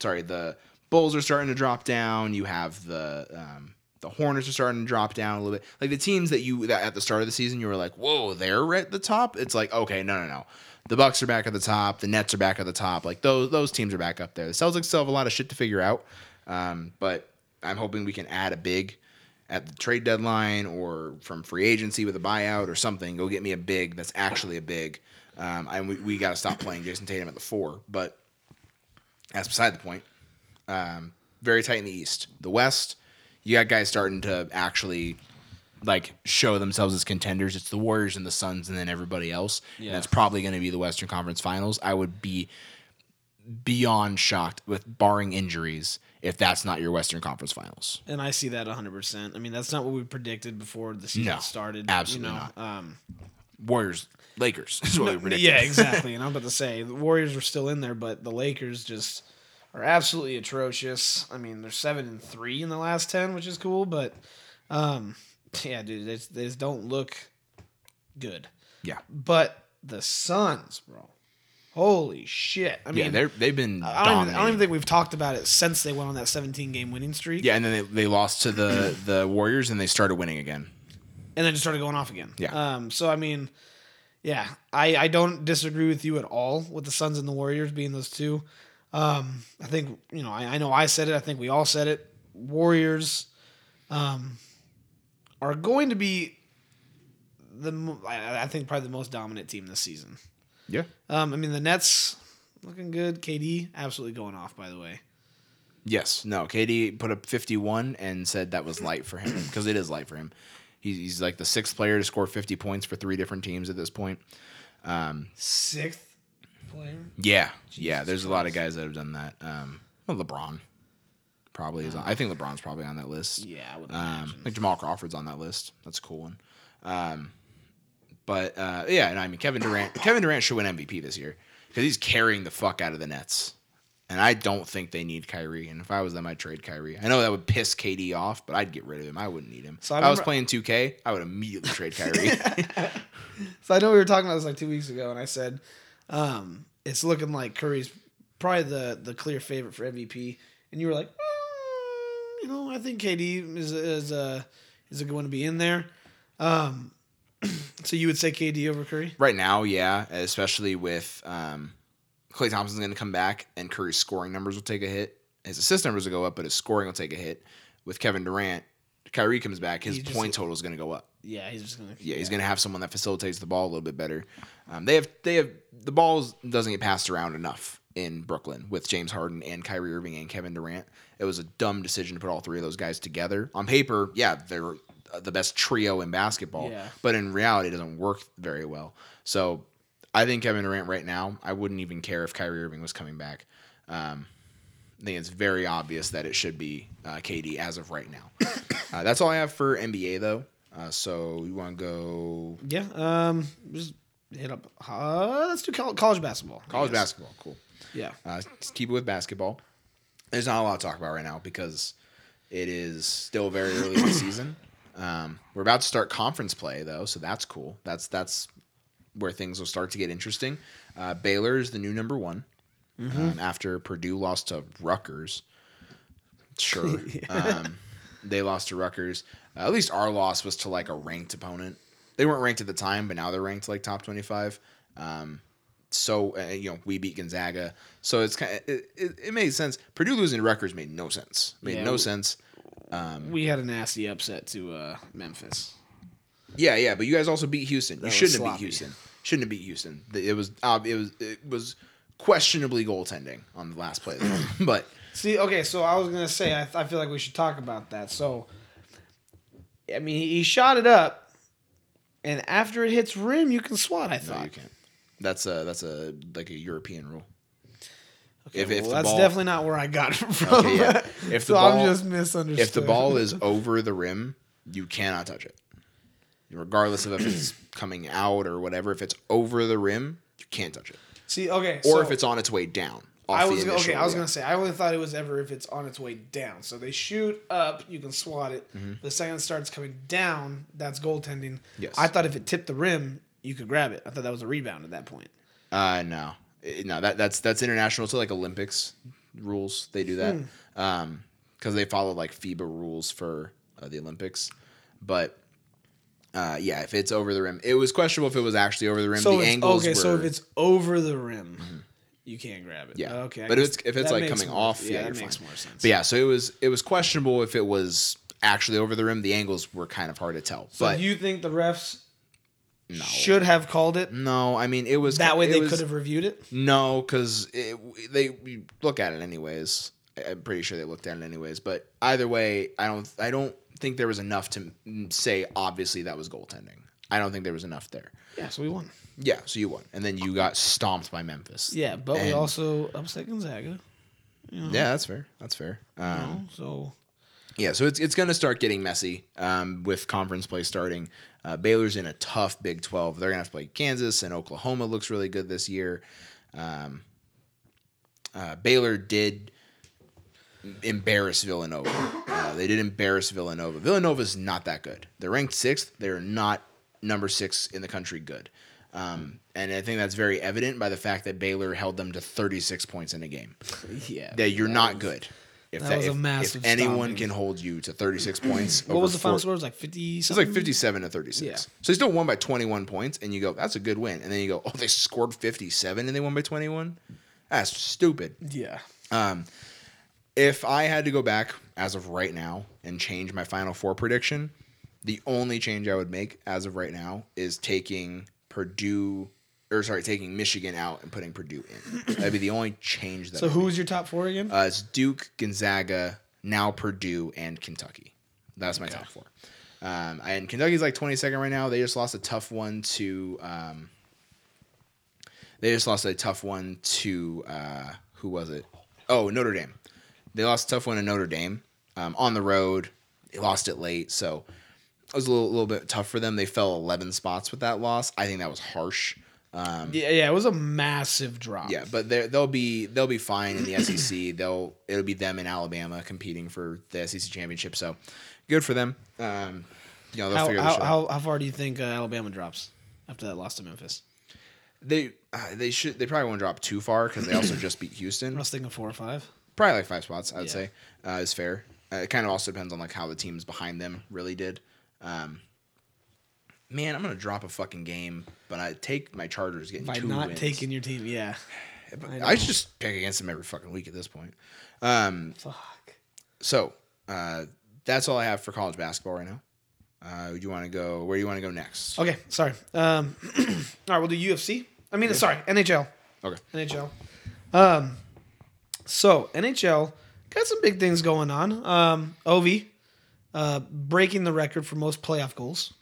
sorry, the Bulls are starting to drop down. You have the um, the Hornets are starting to drop down a little bit. Like the teams that you that at the start of the season you were like, whoa, they're at the top. It's like okay, no, no, no. The Bucks are back at the top. The Nets are back at the top. Like those those teams are back up there. The Celtics still have a lot of shit to figure out, um, but I'm hoping we can add a big at the trade deadline or from free agency with a buyout or something. Go get me a big that's actually a big. Um, and we, we got to stop playing Jayson Tatum at the four. But that's beside the point. Um, very tight in the East. The West, you got guys starting to actually like show themselves as contenders. It's the Warriors and the Suns, and then everybody else. Yeah. And that's probably going to be the Western Conference Finals. I would be beyond shocked with barring injuries if that's not your Western Conference Finals. And I see that 100%. I mean, that's not what we predicted before the season No, started. absolutely you know? not. Um, Warriors, Lakers is what we [LAUGHS] predicted. yeah, exactly. and I'm about to [LAUGHS] say the Warriors were still in there, but the Lakers just are absolutely atrocious. I mean, they're seven and three in the last ten, which is cool, but um, yeah, dude, they just, they just don't look good. Yeah. But the Suns, bro, holy shit! I mean, yeah, they're they've been I don't, even, I don't even think we've talked about it since they went on that 17 game winning streak. Yeah, and then they, they lost to the [CLEARS THROAT] the Warriors and they started winning again. and then just started going off again. Yeah. Um. So I mean, yeah, I I don't disagree with you at all with the Suns and the Warriors being those two. Um. I think you know I, I know I said it. I think we all said it. Warriors, um, are going to be the I, think probably the most dominant team this season. Yeah. Um. I mean the Nets looking good. KD absolutely going off. By the way. Yes. No. KD put up 51 and said that was light for him because it is light for him. He's, he's like the sixth player to score 50 points for three different teams at this point. Um, Sixth player. Yeah. yeah. There's a lot of guys that have done that. Um, well, LeBron probably is. On, I think LeBron's probably on that list. Yeah. I would Um, imagine. like Jamal Crawford's on that list. That's a cool one. Um, but uh, yeah, and I mean Kevin Durant. [COUGHS] Kevin Durant should win MVP this year because he's carrying the fuck out of the Nets. And I don't think they need Kyrie. And if I was them, I'd trade Kyrie. I know that would piss KD off, but I'd get rid of him. I wouldn't need him. So I if I was playing 2K, I would immediately trade [LAUGHS] Kyrie. [LAUGHS] So I know we were talking about this like two weeks ago, and I said um, it's looking like Curry's probably the the clear favorite for MVP, and you were like, "Mm, you know, I think KD is is uh, is going to be in there. Um, [CLEARS THROAT] so you would say KD over Curry? right now, yeah, especially with um, Klay Thompson's going to come back and Curry's scoring numbers will take a hit. His assist numbers will go up, but his scoring will take a hit. With Kevin Durant, Kyrie comes back, his just- point total is going to go up. Yeah, he's just going to. Yeah, he's going to have someone that facilitates the ball a little bit better. Um, they have they have the ball doesn't get passed around enough in Brooklyn with James Harden and Kyrie Irving and Kevin Durant. It was a dumb decision to put all three of those guys together. On paper, yeah, they're uh, the best trio in basketball, Yeah. but in reality, it doesn't work very well. So I think Kevin Durant right now, I wouldn't even care if Kyrie Irving was coming back. Um, I think it's very obvious that it should be uh, KD as of right now. [COUGHS] uh, that's all I have for NBA though. Uh, so you want to go Yeah. Um, just hit up. Uh, let's do college basketball. College basketball? Cool. Yeah. Uh, keep it with basketball. There's not a lot to talk about right now because it is still very early in the [COUGHS] season. Um, we're about to start conference play though, so that's cool. That's that's where things will start to get interesting. Uh, Baylor is the new number one um, after Purdue lost to Rutgers. Sure, [LAUGHS] um, they lost to Rutgers. Uh, at least our loss was to like a ranked opponent. They weren't ranked at the time, but now they're ranked like top twenty-five. Um, so uh, you know we beat Gonzaga, so it's kind of it, it, it made sense. Purdue losing to Rutgers made no sense. Made Yeah, no we- sense. We had a nasty upset to uh, Memphis. Yeah, yeah, but you guys also beat Houston. You shouldn't have beat. Houston. Shouldn't have beat Houston. It was uh, it was it was questionably goaltending on the last play, of the game. but See, okay, so I was gonna say I, I feel like we should talk about that. So, I mean, he shot it up, and after it hits rim, you can swat. I no, thought. you can't. That's a that's a like a European rule. Okay, If- if well, the that's ball- definitely not where I got it [LAUGHS] from. Okay, yeah. [LAUGHS] If the so I'm just misunderstood. If the ball is over the rim, you cannot touch it. Regardless of if it's [CLEARS THROAT] coming out or whatever, if it's over the rim, you can't touch it. see, okay, Or so if it's on its way down. I was okay. I was gonna say I only thought it was ever if it's on its way down. So they shoot up, you can swat it. Mm-hmm. The second it starts coming down, that's goaltending. Yes. I thought if it tipped the rim, you could grab it. I thought that was a rebound at that point. Uh, no, no. That that's that's international. It's like Olympics rules. They do that Hmm. um, because they follow like FIBA rules for uh, the Olympics. But uh, yeah, if it's over the rim, it was questionable if it was actually over the rim. So the it's, angles okay, were, so if it's over the rim, you can't grab it. Yeah. Okay. I But if guess it's- if it's, that like, makes coming more- off, yeah, that you're makes fine. more sense. but yeah, so it was it was questionable if it was actually over the rim. The angles were kind of hard to tell. So but you think the refs no, should have called it? no. I mean, it was That way they was- could have reviewed it. No, because they look at it anyways. I'm pretty sure they looked at it anyways. But either way, I don't. I don't think there was enough to say obviously that was goaltending. I don't think there was enough there. Yeah, so we won. Yeah, so you won, and then you got stomped by Memphis. Yeah, but we And- also upset Gonzaga. yeah, that's fair. That's fair. you Um, know, so Yeah, so it's it's going to start getting messy um, with conference play starting. Uh, Baylor's in a tough Big Twelve. They're going to have to play Kansas and Oklahoma. Looks really good this year. Um, uh, Baylor did embarrass Villanova. Uh, they did embarrass Villanova. Villanova's not that good. They're ranked sixth. They're not number six in the country good. Um, and I think that's very evident by the fact that Baylor held them to 36 points in a game yeah. that you're not good. If that was a massive if anyone can hold you to 36 points, What was the final score? It was like fifty. It was like 57 to 36. Yeah. So they still won by 21 points, and you go, that's a good win. And then you go, oh, they scored 57 and they won by 21? That's stupid. Yeah. Um, if I had to go back as of right now and change my final four prediction, the only change I would make as of right now is taking Purdue, or sorry, taking Michigan out and putting Purdue in. That'd be the only change that So I who was your top four again? uh, it's Duke, Gonzaga, now Purdue, and Kentucky. That's my top four. Um, and Kentucky's like 22nd right now. They just lost a tough one to. Um, they just lost a tough one to uh, who was it? Oh, Notre Dame. They lost a tough one to Notre Dame um, on the road. They lost it late, so it was a little, little bit tough for them. They fell 11 spots with that loss. I think that was harsh. Um, yeah, yeah, it was a massive drop. yeah, but they'll be they'll be fine in the [CLEARS THROAT] SEC. They'll it'll be them in Alabama competing for the SEC championship. So good for them. Um, you know they'll How, figure how, how, how far do you think uh, Alabama drops after that loss to Memphis? They uh, they should they probably won't drop too far because they also [CLEARS THROAT] just beat Houston. I was thinking four or five. Probably like five spots. I'd Yeah. say uh, is fair. Uh, it kind of also depends on like how the teams behind them really did. Um, man, I'm gonna drop a fucking game, but I take my Chargers getting By two not wins. taking your team, yeah. [SIGHS] I. I just pick against them every fucking week at this point. Um, Fuck. So uh, that's all I have for college basketball right now. Uh, do you want to go? Where do you want to go next? Okay, sorry. Um, [CLEARS THROAT] all right, we'll do UFC. I mean, sorry, NHL. Okay. NHL. Um, so NHL got some big things going on. Um, Ovi uh, breaking the record for most playoff goals.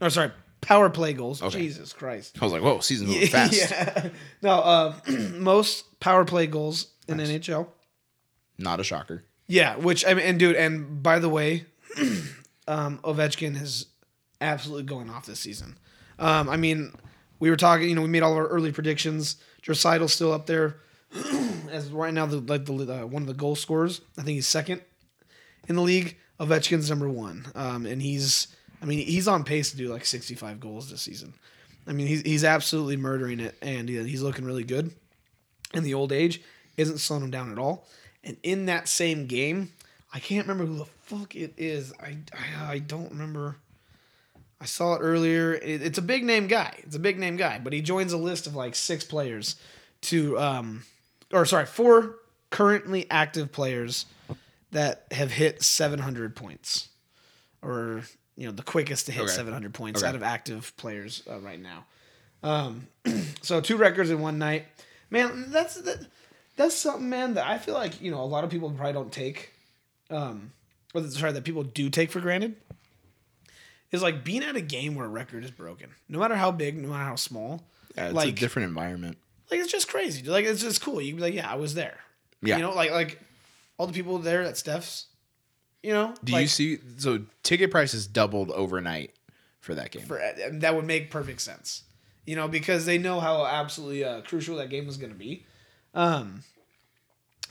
Or sorry, power play goals. Okay. Jesus Christ. I was like, whoa, season [LAUGHS] moving fast. Yeah. No, uh, [CLEARS THROAT] most power play goals in Nice. NHL. Not a shocker. Yeah, which I mean, and dude, and by the way, [CLEARS THROAT] um, Ovechkin is absolutely going off this season. Um, I mean, we were talking, you know, we made all of our early predictions. Draisaitl's still up there [CLEARS THROAT] as right now, the like the uh, one of the goal scorers. I think he's second in the league. Ovechkin's number one, um, and he's, I mean, he's on pace to do like sixty-five goals this season. I mean, he's he's absolutely murdering it, and he's looking really good. And the old age isn't slowing him down at all. And in that same game, I can't remember who the fuck it is. I I, I don't remember. I saw it earlier. It, it's a big name guy. It's a big name guy, but he joins a list of like six players to um or sorry, four currently active players that have hit 700 points or you know the quickest to hit Okay. 700 points Okay. out of active players uh, right now. Um, [CLEARS THROAT] so two records in one night. Man, that's that, that's something, man, that I feel like you know a lot of people probably don't take, um, or sorry, that people do take for granted. Is like being at a game where a record is broken, no matter how big, no matter how small. Yeah, it's a like, different environment. like it's just crazy. Like it's just cool. You can be like, yeah, I was there. Yeah. You know, like like all the people there at Steph's. You know, Do like, you see? So ticket prices doubled overnight for that game. for, that would make perfect sense. You know, because they know how absolutely uh, crucial that game was going to be. Um,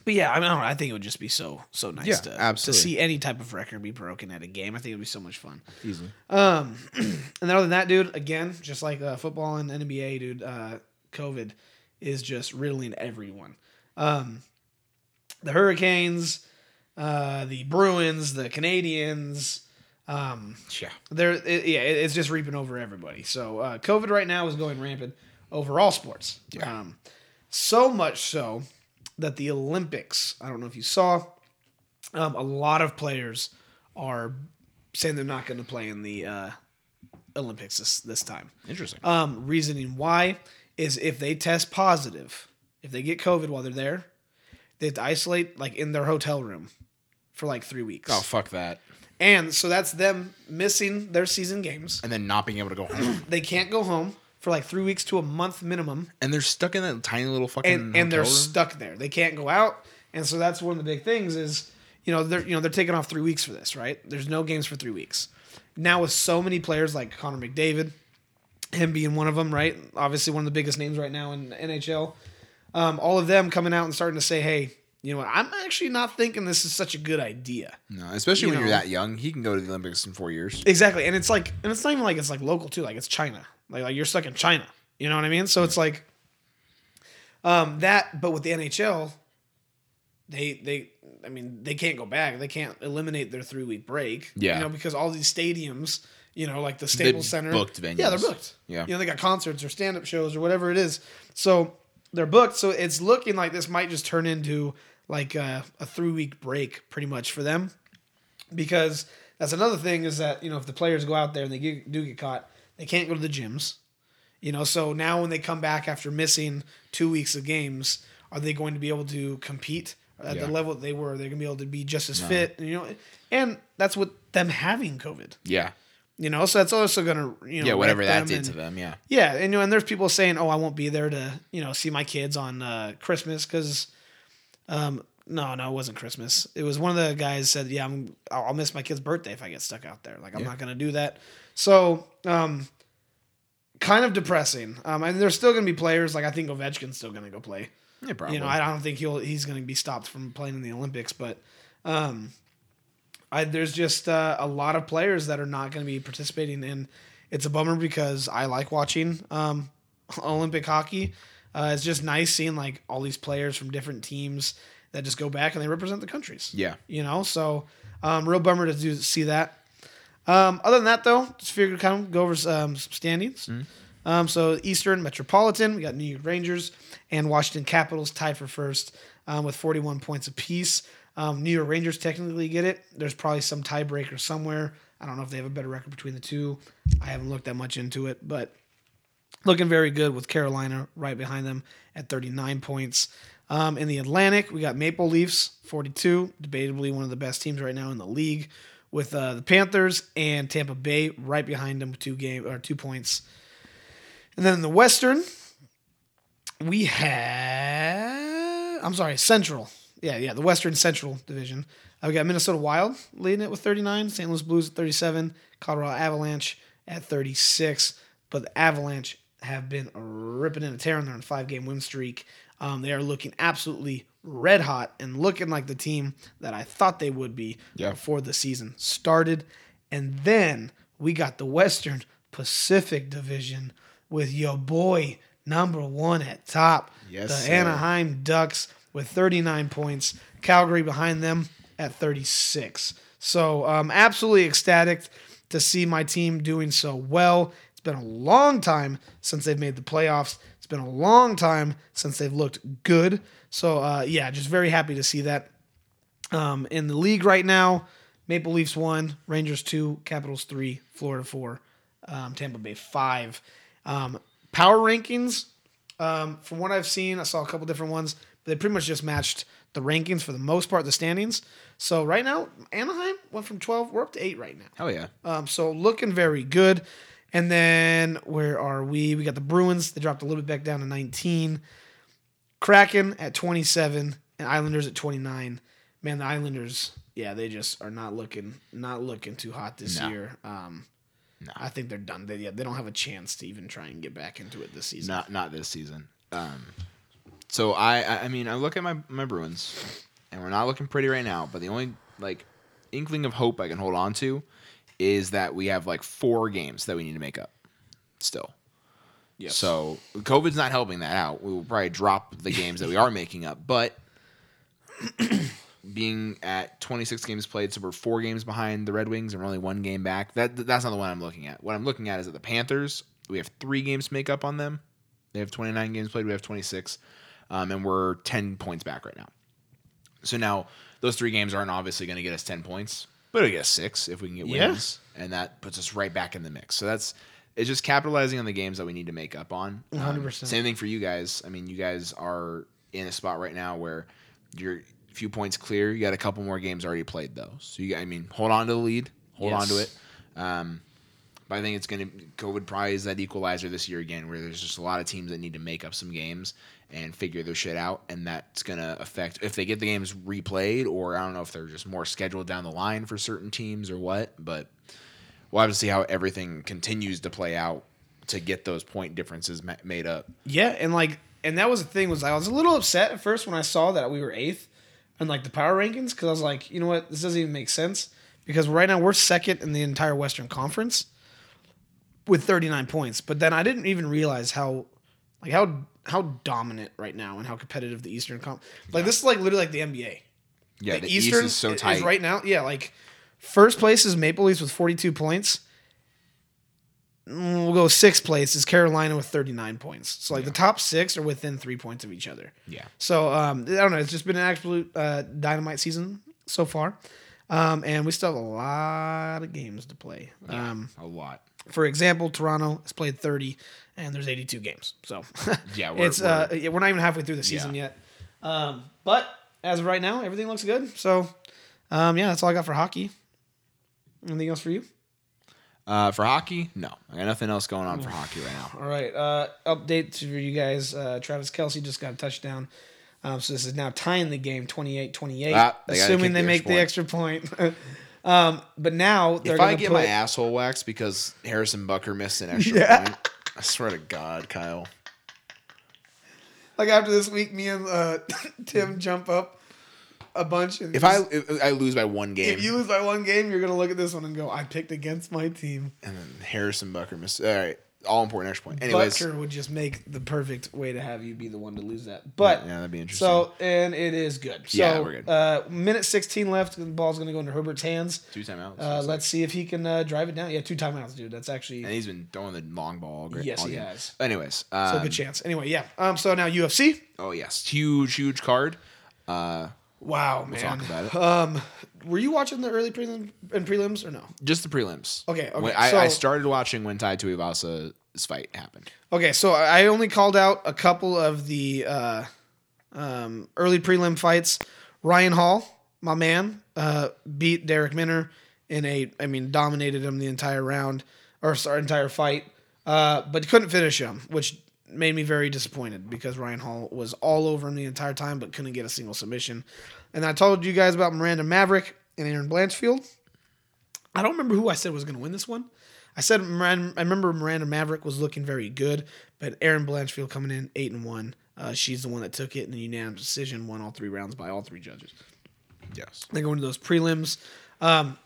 but yeah, I mean, I, don't know, I think it would just be so so nice Yeah, to absolutely. to see any type of record be broken at a game. I think it would be so much fun. Easily. Um, [CLEARS THROAT] and then other than that, dude, again, just like uh, football and NBA, dude, uh, COVID is just riddling everyone. Um, the Hurricanes, uh, the Bruins, the Canadiens, um, Yeah. they're it, yeah, it- it's just reaping over everybody. So uh, COVID right now is going rampant over all sports. Yeah. Um, so much so that the Olympics, I don't know if you saw, um, a lot of players are saying they're not going to play in the uh, Olympics this this time. Interesting. Um, reasoning why is if they test positive, if they get COVID while they're there, they have to isolate like in their hotel room for like three weeks. oh fuck that. And so that's them missing their season games. And then not being able to go home. [CLEARS THROAT] They can't go home for like three weeks to a month minimum, and they're stuck in that tiny little fucking and and they're room. stuck there. They can't go out, and so that's one of the big things is you know they're you know they're taking off three weeks for this, right? There's no games for three weeks. Now with so many players like Connor McDavid, him being one of them, right? Obviously one of the biggest names right now in the NHL. Um, all of them coming out and starting to say, hey. You know what? I'm actually not thinking this is such a good idea. no, especially you when know. you're that young. He can go to the Olympics in four years. Exactly, and it's like, and it's not even like it's like local too. Like it's China. Like like you're stuck in China. You know what I mean? So it's like, um, that. But with the NHL, they they, I mean, they can't go back. They can't eliminate their three week break. Yeah. you know, because all these stadiums, you know, like the Staples Center, booked Yeah, they're booked. Yeah. you know, they got concerts or stand up shows or whatever it is. So they're booked. So it's looking like this might just turn into like a, a three week break, pretty much for them because that's another thing is that you know if the players go out there and they get, do get caught, they can't go to the gyms. You know, so now when they come back after missing two weeks of games, are they going to be able to compete at Yeah. the level that they were? They're going to be able to be just as fit, you know, and that's with them having COVID. Yeah. You know, so that's also going to you know Yeah. Whatever that did and- to them. Yeah. yeah, and you know, and there's people saying, "Oh, I won't be there to you know see my kids on uh, Christmas because." Um, no, no, it wasn't Christmas. It was one of the guys said, "Yeah, I'm, I'll miss my kid's birthday if I get stuck out there. Like, I'm Yeah. not gonna do that." So, um, kind of depressing. Um, and there's still gonna be players like I think Ovechkin's still gonna go play. Yeah. Probably. You know, I don't think he'll he's going to be stopped from playing in the Olympics, but um, I there's just uh, a lot of players that are not going to be participating, and it's a bummer because I like watching um, [LAUGHS] Olympic hockey. Uh, it's just nice seeing like all these players from different teams that just go back and they represent the countries. yeah. You know, so um, real bummer to do, see that. Um, other than that, though, just figured to kind of go over um, some standings. Um, so Eastern Metropolitan, we got New York Rangers and Washington Capitals tied for first um, with 41 points apiece. Um, New York Rangers technically get it. There's probably some tiebreaker somewhere. I don't know if they have a better record between the two. I haven't looked that much into it, but looking very good with Carolina right behind them at 39 points. Um, in the Atlantic, we got Maple Leafs 42, debatably one of the best teams right now in the league, with uh, the Panthers and Tampa Bay right behind them two game or two points. And then in the Western, we have I'm sorry, Central. Yeah, yeah, the Western Central Division. Uh, we got Minnesota Wild leading it with 39, St. Louis Blues at 37, Colorado Avalanche at 36. But the Avalanche have been ripping and tearing. They're on a five game win streak. Um, they are looking absolutely red hot and looking like the team that I thought they would be Yeah. before the season started. And then we got the Western Pacific Division with your boy number one at top. Yes, the sir. Anaheim Ducks with 39 points. Calgary behind them at 36. So um, absolutely ecstatic to see my team doing so well. It's been a long time since they've made the playoffs. It's been a long time since they've looked good. So uh, yeah, just very happy to see that. Um, in the league right now, Maple Leafs one, Rangers two, Capitals three, Florida four, um, Tampa Bay five. Um, power rankings Um, from what I've seen, I saw a couple different ones, but they pretty much just matched the rankings for the most part, the standings. So right now, Anaheim went from 12, we're up to 8 right now. Hell yeah. Um, so looking very good. And then where are we? We got the Bruins. They dropped a little bit back down to 19. Kraken at 27 and Islanders at 29. Man, the Islanders, yeah, they just are not looking not looking too hot this No. year. Um, No. I think they're done. They, yeah, they don't have a chance to even try and get back into it this season. Not not this season. Um, so I I I mean I look at my my Bruins, and we're not looking pretty right now. But the only like inkling of hope I can hold on to is that we have like four games that we need to make up still. Yes. So COVID's not helping that out. We will probably drop the games that we are [LAUGHS] making up, but [CLEARS THROAT] being at 26 games played, so we're four games behind the Red Wings and we're only one game back. That that's not the one I'm looking at. What I'm looking at is that the Panthers. We have three games to make up on them. They have 29 games played. We have 26, um, and we're 10 points back right now. So now those three games aren't obviously going to get us 10 points, but get us six if we can get Yeah. wins, and that puts us right back in the mix. So that's it's just capitalizing on the games that we need to make up on. Um, 100%. Same thing for you guys. I mean, you guys are in a spot right now where you're a few points clear. You got a couple more games already played though, so you I mean, hold on to the lead, hold on to it. Um, but I think it's going to COVID probably is that equalizer this year again, where there's just a lot of teams that need to make up some games and figure their shit out, and that's going to affect if they get the games replayed, or I don't know if they're just more scheduled down the line for certain teams or what. But we'll have to see how everything continues to play out to get those point differences ma- made up. Yeah, and like, and that was the thing was I was a little upset at first when I saw that we were eighth and like the power rankings because I was like, you know what, this doesn't even make sense because right now we're second in the entire Western Conference with 39 points. But then I didn't even realize how, like how how dominant right now and how competitive the Eastern Conference. Like this is like literally like the NBA. Yeah, the, the Eastern East is so tight. right now. Yeah, like first place is Maple Leafs with 42 points. We'll go sixth place is Carolina with 39 points. So like the top six are within three points of each other. yeah, So um, I don't know. It's just been an absolute uh, dynamite season so far, um, and we still have a lot of games to play. Um, a lot. for example, Toronto has played 30, and there's 82 games. So [LAUGHS] Yeah, we're- it's uh, we're not even halfway through the season Yeah. yet. Um, but as of right now, everything looks good. So um, yeah, that's all I got for hockey. Anything else for you? Uh, for hockey, no, I got nothing else going on for hockey right now. All right. Uh, update to you guys. Uh, Travis Kelce just got a touchdown. Um, so this is now tying the game 28 28, Ah, assuming they the make the extra point. [LAUGHS] um, but now they're If going I to get my asshole waxed because Harrison Butker missed an [LAUGHS] extra Yeah. point, I swear to God, Kyle. like after this week, me and uh, [LAUGHS] Tim jump up a bunch. And If I if I lose by one game, if you lose by one game, you're going to look at this one and go, I picked against my team. and then Harrison Butker missed, all right, all important extra point. Anyways, Butker would just make the perfect way to have you be the one to lose that. But yeah, that'd be interesting. So and it is good. So Yeah, we're good. Uh, minute 16 left. The ball's going to go into Herbert's hands. two timeouts. Uh, let's see if he can uh, drive it down. Yeah, two timeouts, dude. That's actually and he's been throwing the long ball. All great, Yes, all he game. has. Anyways, so um, good chance. Anyway, yeah. Um. So now UFC. oh yes, huge, huge card. Uh, Wow, man. talk about it. Um, were you watching the early prelim and prelims or no? just the prelims. Okay, okay, When- I, so- I started watching when Tai Tuivasa's fight happened. Okay, so I only called out a couple of the uh, um, early prelim fights. Ryan Hall, my man, uh, beat Darrick Minner in a, I mean, dominated him the entire round or sorry, entire fight, uh, but couldn't finish him, which made me very disappointed because Ryan Hall was all over him the entire time, but couldn't get a single submission. And I told you guys about Miranda Maverick and Erin Blanchfield. I don't remember who I said was going to win this one. I said Miranda, I remember Miranda Maverick was looking very good, but Erin Blanchfield coming in eight and one. Uh, she's the one that took it in a unanimous decision, won all three rounds by all three judges. Yes. They go into those prelims. Um,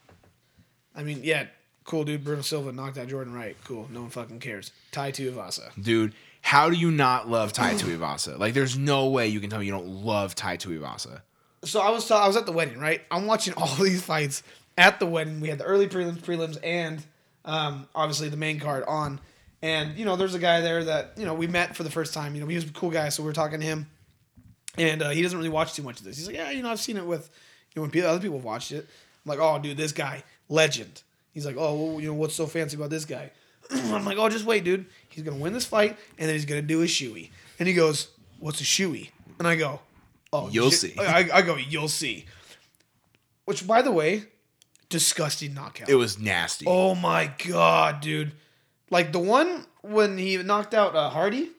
I mean, yeah, cool dude. Bruno Silva knocked out Jordan Wright. Cool. No one fucking cares. Tai Tuivasa. Dude, how do you not love Tai Tuivasa? Like, there's no way you can tell me you don't love Tai Tuivasa. So I was I was at the wedding, right? I'm watching [LAUGHS] all these fights at the wedding. We had the early prelims, prelims, and um, obviously the main card on. And you know, there's a guy there that you know we met for the first time. You know, he was a cool guy, so we were talking to him, and uh, he doesn't really watch too much of this. He's like, yeah, you know, I've seen it with you know when other people have watched it. I'm like, oh, dude, this guy, legend. He's like, oh, well, you know, what's so fancy about this guy? [CLEARS THROAT] I'm like, oh, just wait, dude. He's gonna win this fight, and then he's gonna do a shoey. And he goes, "What's a shoey?" And I go, "Oh, You'll shit." see. I, I go, "You'll see." Which, by the way, disgusting knockout. It was nasty. oh my god, dude! Like the one when he knocked out uh, Hardy,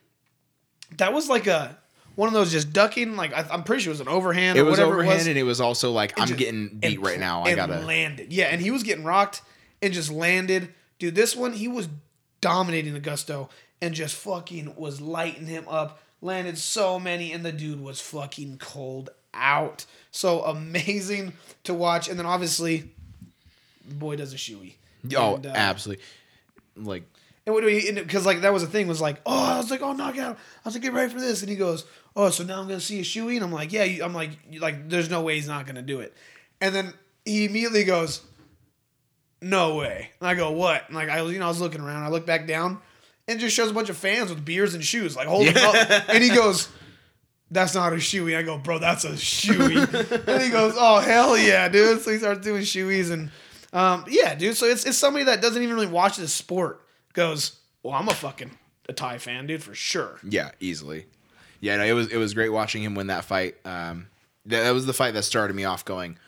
that was like a one of those just ducking. Like I, I'm pretty sure it was an overhand. it or was whatever overhand, it was. and it was also like I'm just- getting beat right now. I and gotta. landed. Yeah, and he was getting rocked and just landed. Dude, this one he was dominating Augusto and just fucking was lighting him up. Landed so many, and the dude was fucking cold out. So amazing to watch. And then obviously, the boy does a shoey. Oh, And, uh, absolutely. Like And what do we? Because like that was the thing was like, oh, I was like, oh, knockout. I was like, get ready for this, and he goes, oh, so now I'm gonna see a shoey, and I'm like, yeah, I'm like, like, there's no way he's not gonna do it, and then he immediately goes, no way, and I go, what? And like I you know, I was looking around, I look back down, and just shows a bunch of fans with beers and shoes, like holding Yeah. up, and he goes. That's not a shoey. I go, bro, that's a shoey. [LAUGHS] and he goes, oh hell yeah, dude. So he starts doing shoeys and um, yeah, dude. So it's it's somebody that doesn't even really watch the sport goes, well, I'm a fucking a Thai fan, dude, for sure. Yeah, easily. Yeah, no, it was it was great watching him win that fight. Um, that, that was the fight that started me off going,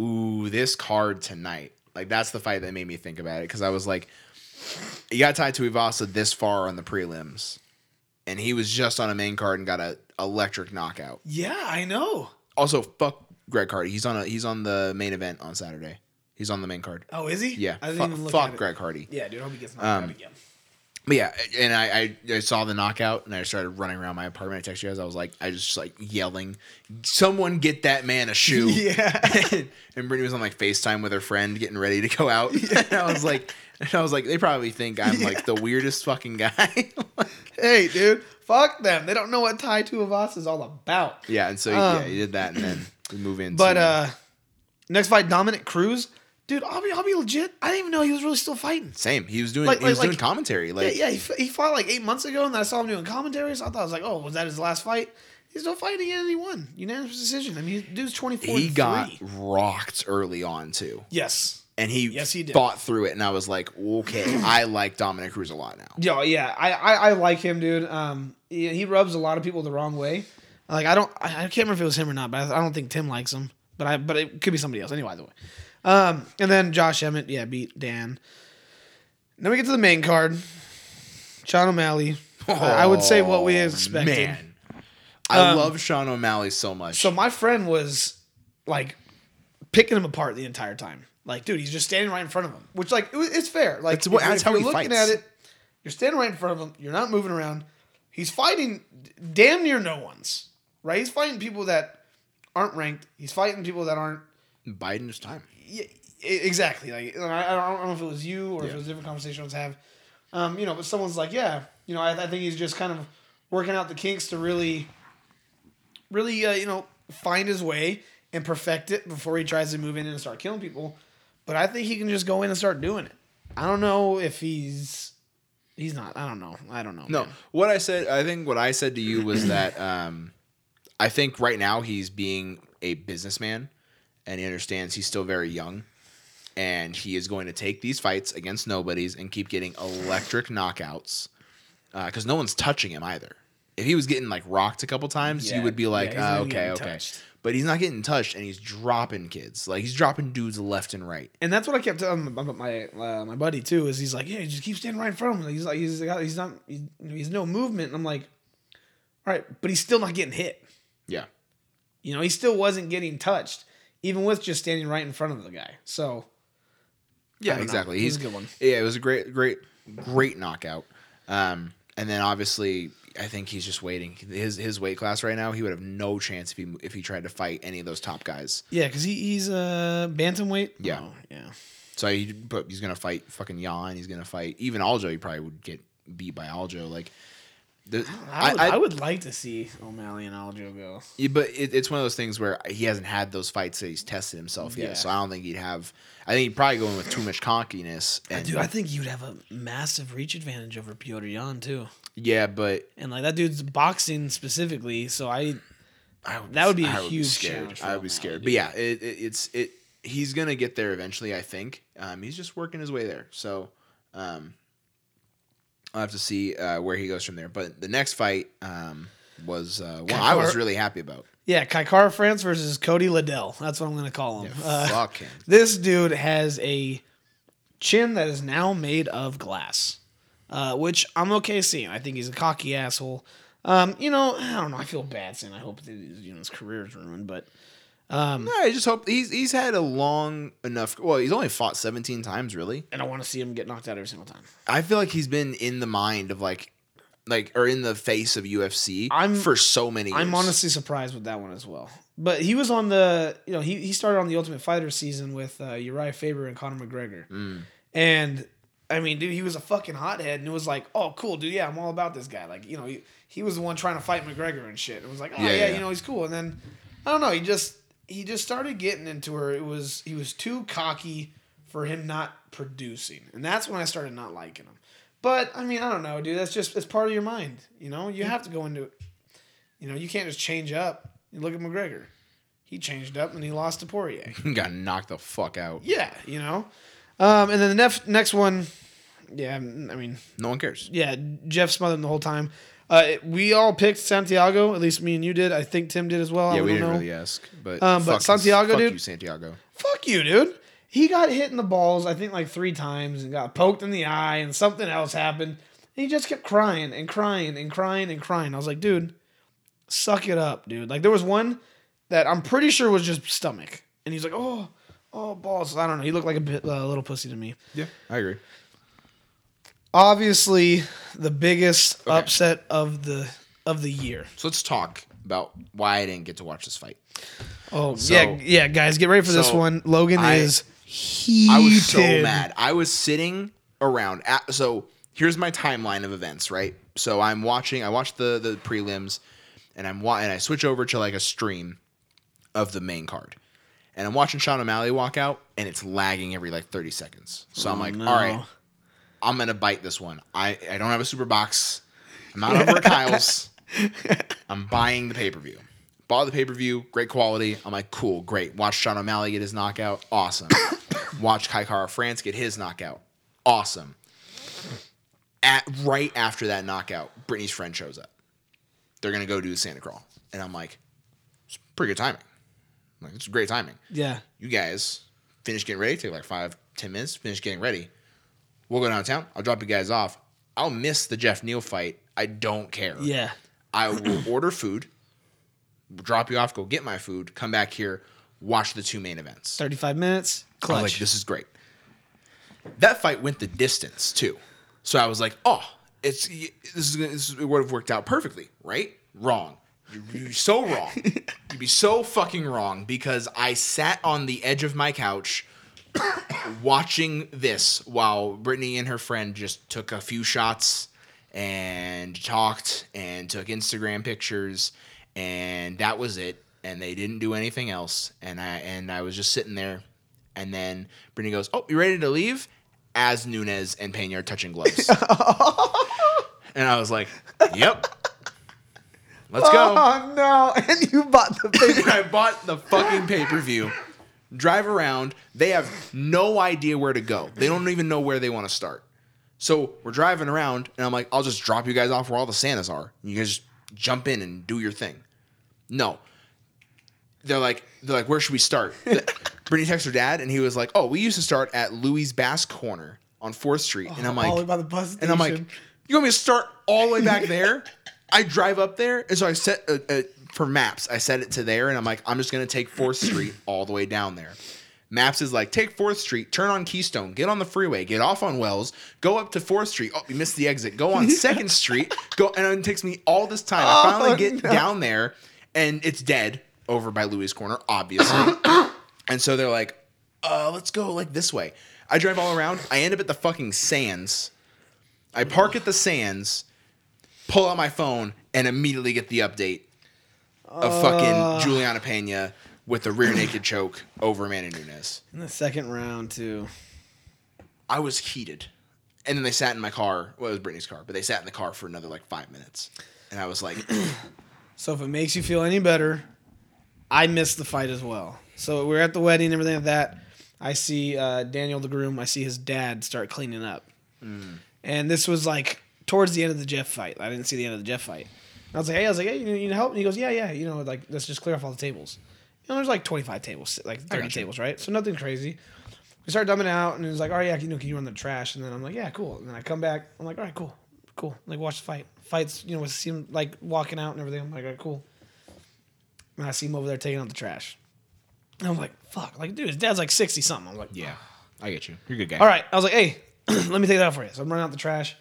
"Ooh, this card tonight." Like that's the fight that made me think about it because I was like, "You got Tai Tuivasa this far on the prelims, and he was just on a main card and got a electric knockout." Yeah, I know. Also, fuck Greg Hardy. He's on a he's on the main event on Saturday. He's on the main card. Oh, is he? Yeah, I didn't fuck, even look fuck at it. Greg Hardy. Yeah, dude. I hope he gets knocked Um, out again. But yeah, and I, I I saw the knockout and I started running around my apartment. I texted you guys. I was like, I just like yelling, "Someone get that man a shoe!" [LAUGHS] Yeah. [LAUGHS] and Brittany was on like Facetime with her friend, getting ready to go out. [LAUGHS] and I was like, and I was like, they probably think I'm [LAUGHS] like the weirdest fucking guy. [LAUGHS] Hey, dude. Fuck them. They don't know what Tai Tuivasa is all about. yeah, and so Um, yeah, he did that, and then we move into. But uh next fight, Dominick Cruz. Dude, I'll be, I'll be legit. I didn't even know he was really still fighting. same, he was doing Like- he was like- doing commentary. Like yeah, yeah, he, he fought like eight months ago, and I saw him doing commentary. So I thought I was like, oh, was that his last fight? He's still fighting again, and he won unanimous decision. I mean, dude's twenty four. he got rocked early on too, yes, and he Yes, he did. fought through it, and I was like, okay, I [CLEARS THROAT] like Dominick Cruz a lot now. Yeah, yeah, I, I, I like him, dude. Um, he, he rubs a lot of people the wrong way. Like I don't, I, I can't remember if it was him or not, but I, I don't think Tim likes him. But I, but it could be somebody else. Anyway, either way. Um, and then Josh Emmett, yeah, beat Dan. Then we get to the main card. Sean O'Malley. I would say what we Oh, expected. Man, I Um, love Sean O'Malley so much. So my friend was like picking him apart the entire time. Like, dude, he's just standing right in front of him, which like it was- it's fair. Like, That's if, that's if how you're looking fights. at it, you're standing right in front of him. You're not moving around. He's fighting damn near no ones, right? He's fighting people that aren't ranked. He's fighting people that aren't Biden is time. yeah, exactly. Like I, I don't know if it was you or if it was a different conversation I was have. Um, you know, but someone's like, yeah, you know, I, I think he's just kind of working out the kinks to really, really, uh, you know, find his way and perfect it before he tries to move in and start killing people. But I think he can just go in and start doing it. I don't know if he's he's not. I don't know. I don't know. No, man. what I said, I think what I said to you was [CLEARS THROAT] that um, I think right now he's being a businessman and he understands he's still very young and he is going to take these fights against nobodies and keep getting electric knockouts because no one's touching him either. If he was getting like rocked a couple times, you would be like, yeah, ah, okay, okay. touched. But he's not getting touched and he's dropping kids. Like he's dropping dudes left and right. And that's what I kept telling my my, uh, my buddy too. Is he's like, yeah, just keep standing right in front of him. He's like, he's got, he's not, he's, he's no movement. And I'm like, all right, but he's still not getting hit. Yeah. You know, he still wasn't getting touched, even with just standing right in front of the guy. So Yeah, exactly. It He's a good one. Yeah, it was a great, great, great knockout. Um, and then obviously, I think he's just waiting. His his weight class right now, he would have no chance if he if he tried to fight any of those top guys. yeah, because he, he's uh, bantamweight. Yeah. Oh, yeah. So he, but he's gonna fight fucking Yan. He's gonna fight even Aljo. He probably would get beat by Aljo. Like, the, I would, I, would like to see O'Malley and Aljo go. Yeah, but it, it's one of those things where he hasn't had those fights that he's tested himself Yeah. yet. So I don't think he'd have. I think he'd probably go in with too much cockiness. And, Dude, I think you'd have a massive reach advantage over Petr Yan too. Yeah, but And like that dude's boxing specifically, so I I would, That would be a I huge scared. I would be scared. But yeah, it, it, it's it. He's gonna get there eventually. I think. Um, he's just working his way there. So, um, I'll have to see uh, where he goes from there. But the next fight um, was uh, one I was really happy about. Yeah, Kai Kara France versus Cody Liddell. That's what I'm going to call him. Uh, Fuck him. [LAUGHS] this dude has a chin that is now made of glass, uh, which I'm okay seeing. I think he's a cocky asshole. Um, you know, I don't know. I feel bad saying I hope that you know his career is ruined, but No, I just hope he's he's had a long enough. Well, he's only fought 17 times, really. and I want to see him get knocked out every single time. I feel like he's been in the mind of like, like or in the face of UFC I'm- for so many. Years. I'm honestly surprised with that one as well. But he was on the, you know, he, he started on the Ultimate Fighter season with uh, Urijah Faber and Conor McGregor. Mm. And I mean, dude, he was a fucking hothead, and it was like, oh, cool, dude, yeah, I'm all about this guy. Like, you know, he, he was the one trying to fight McGregor and shit. It was like, oh Yeah, yeah, yeah. you know, he's cool. And then I don't know, he just he just started getting into her. It was he was too cocky for him not producing, and that's when I started not liking him. But I mean, I don't know, dude. That's just it's part of your mind. You know, you have to go into it. You know, you can't just change up. You look at McGregor. He changed up and he lost to Poirier. [LAUGHS] got knocked the fuck out. Yeah, you know. Um, and then the nef- next one, yeah, I mean, No one cares. yeah, Geoff smothered him the whole time. Uh, we all picked Santiago. At least me and you did. I think Tim did as well. Yeah, I we don't didn't know. really ask, but Um, but Santiago, fuck dude? you, Santiago. Fuck you, dude. He got hit in the balls, I think like three times, and got poked in the eye, and something else happened. And he just kept crying and crying and crying and crying. I was like, dude, suck it up, dude. Like there was one that I'm pretty sure was just stomach, and he's like, oh, oh balls. I don't know. He looked like a bit, uh, little pussy to me. Yeah, I agree. Obviously, the biggest upset of the of the year. So let's talk about why I didn't get to watch this fight. Oh So- yeah, yeah, guys, get ready for this so one. Logan I- is heated. I was so mad. I was sitting around. At, so here's my timeline of events, right? So I'm watching. I watched the the prelims, and I'm wa- and I switch over to like a stream of the main card, and I'm watching Sean O'Malley walk out, and it's lagging every like 30 seconds. So I'm like, Oh, no. all right, I'm gonna bite this one. I I don't have a super box. I'm not over at Kyle's. [LAUGHS] I'm buying the pay per view. Bought the pay per view, great quality. I'm like, cool, great. Watch Sean O'Malley get his knockout, awesome. [COUGHS] Watch Kai Kara France get his knockout, awesome. At right after that knockout, Brittany's friend shows up. They're gonna go do the Santa Crawl, and I'm like, it's pretty good timing. I'm like, it's great timing Yeah, you guys finish getting ready, take like five, ten minutes, finish getting ready. We'll go downtown. I'll drop you guys off. I'll miss the Geoff Neal fight. I don't care. yeah. I will [COUGHS] order food, drop you off, go get my food, come back here, watch the two main events. Thirty five minutes. Clutch. I'm like, this is great. That fight went the distance too. So I was like, oh, it's this is, this is it would have worked out perfectly, right? Wrong. You're, you're so wrong. [LAUGHS] You'd be so fucking wrong because I sat on the edge of my couch [COUGHS] watching this while Brittany and her friend just took a few shots and talked and took Instagram pictures and that was it and they didn't do anything else and I and I was just sitting there and then Brittany goes, "Oh, you ready to leave?" As Nunes and Pena are touching gloves. [LAUGHS] and I was like, "Yep. Let's go." Oh no! And you bought the [LAUGHS] paper. I bought the fucking pay per view. Drive around. They have no idea where to go. They don't even know where they want to start. So we're driving around, and I'm like, I'll just drop you guys off where all the Santas are. You guys just jump in and do your thing. No. They're like, they're like, where should we start? [LAUGHS] Brittany texted her dad, and he was like, oh, we used to start at Louis Basque Corner on Fourth Street, and I'm like, all the way by the bus station. and I'm like, you want me to start all the way back there? I drive up there, and so I set uh, uh, for maps. I set it to there, and I'm like, I'm just gonna take Fourth Street all the way down there. Maps is like, take Fourth Street, turn on Keystone, get on the freeway, get off on Wells, go up to Fourth Street. Oh, you missed the exit. Go on [LAUGHS] Second Street. Go, and it takes me all this time. I finally Oh, get no. down there, and it's dead over by Louis Corner, obviously. [COUGHS] and so they're like, uh, let's go like this way. I drive all around. I end up at the fucking Sands. I park at the Sands, pull out my phone, and immediately get the update of fucking Juliana Pena with the rear naked choke over Amanda Nunes. in the second round too. I was heated. And then they sat in my car. Well, it was Brittany's car, but they sat in the car for another like five minutes. And I was like, [CLEARS THROAT] So if it makes you feel any better, I missed the fight as well. So we're at the wedding and everything like that. I see uh, Daniel the groom. I see his dad start cleaning up, Hmm. and this was like towards the end of the Geoff fight. I didn't see the end of the Geoff fight. And I was like, hey, I was like, hey, you need help? And he goes, yeah, yeah. You know, like let's just clear off all the tables. You know, there's like 25 tables, like 30 tables, right? So nothing crazy. We start dumbing out, and he's like, all right, yeah, you know, can you run the trash? And then I'm like, yeah, cool. And then I come back. I'm like, all right, cool, cool. Like watch the fight. Fights, you know, see him like walking out and everything. I'm like, all right, cool. And I see him over there taking out the trash. And I'm like, fuck, like, dude, his dad's like 60 something. I'm like, Yeah, I get you. You're a good guy. all right. I was like, hey, [CLEARS THROAT] let me take that out for you. So I'm running out the trash.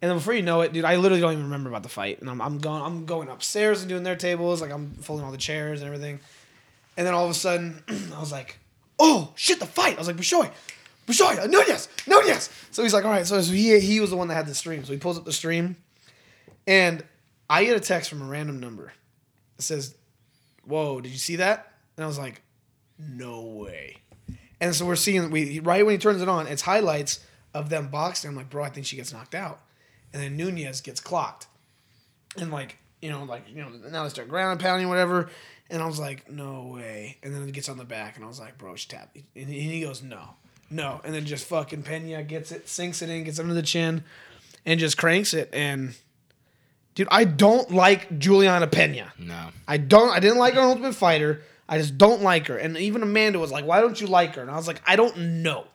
And then before you know it, dude, I literally don't even remember about the fight. And I'm, I'm going I'm going upstairs and doing their tables, like I'm folding all the chairs and everything. And then all of a sudden, [CLEARS THROAT] I was like, oh shit, the fight. I was like, Bishoy, Bishoy, no yes." So he's like, all right. So he he was the one that had the stream. So he pulls up the stream, and I get a text from a random number. It says, "Whoa, did you see that?" And I was like, "No way." And so we're seeing we right when he turns it on, it's highlights of them boxing. I'm like, bro, I think she gets knocked out, and then Nunes gets clocked, and like you know, like you know, now they start ground pounding whatever, and I was like, no way, and then it gets on the back, and I was like, bro, she tapped, and he and he goes, no, no, and then just fucking Pena gets it, sinks it in, gets under the chin, and just cranks it, and dude, I don't like Juliana Pena. No. I don't. I didn't like her on Ultimate Fighter. I just don't like her. And even Amanda was like, "Why don't you like her?" And I was like, "I don't know.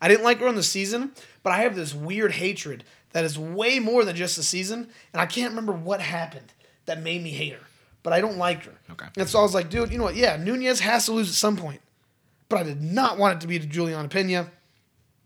I didn't like her on the season, but I have this weird hatred that is way more than just the season, and I can't remember what happened that made me hate her. But I don't like her. Okay. And so I was like, dude, you know what? Yeah, Nunes has to lose at some point, but I did not want it to be to Juliana Pena.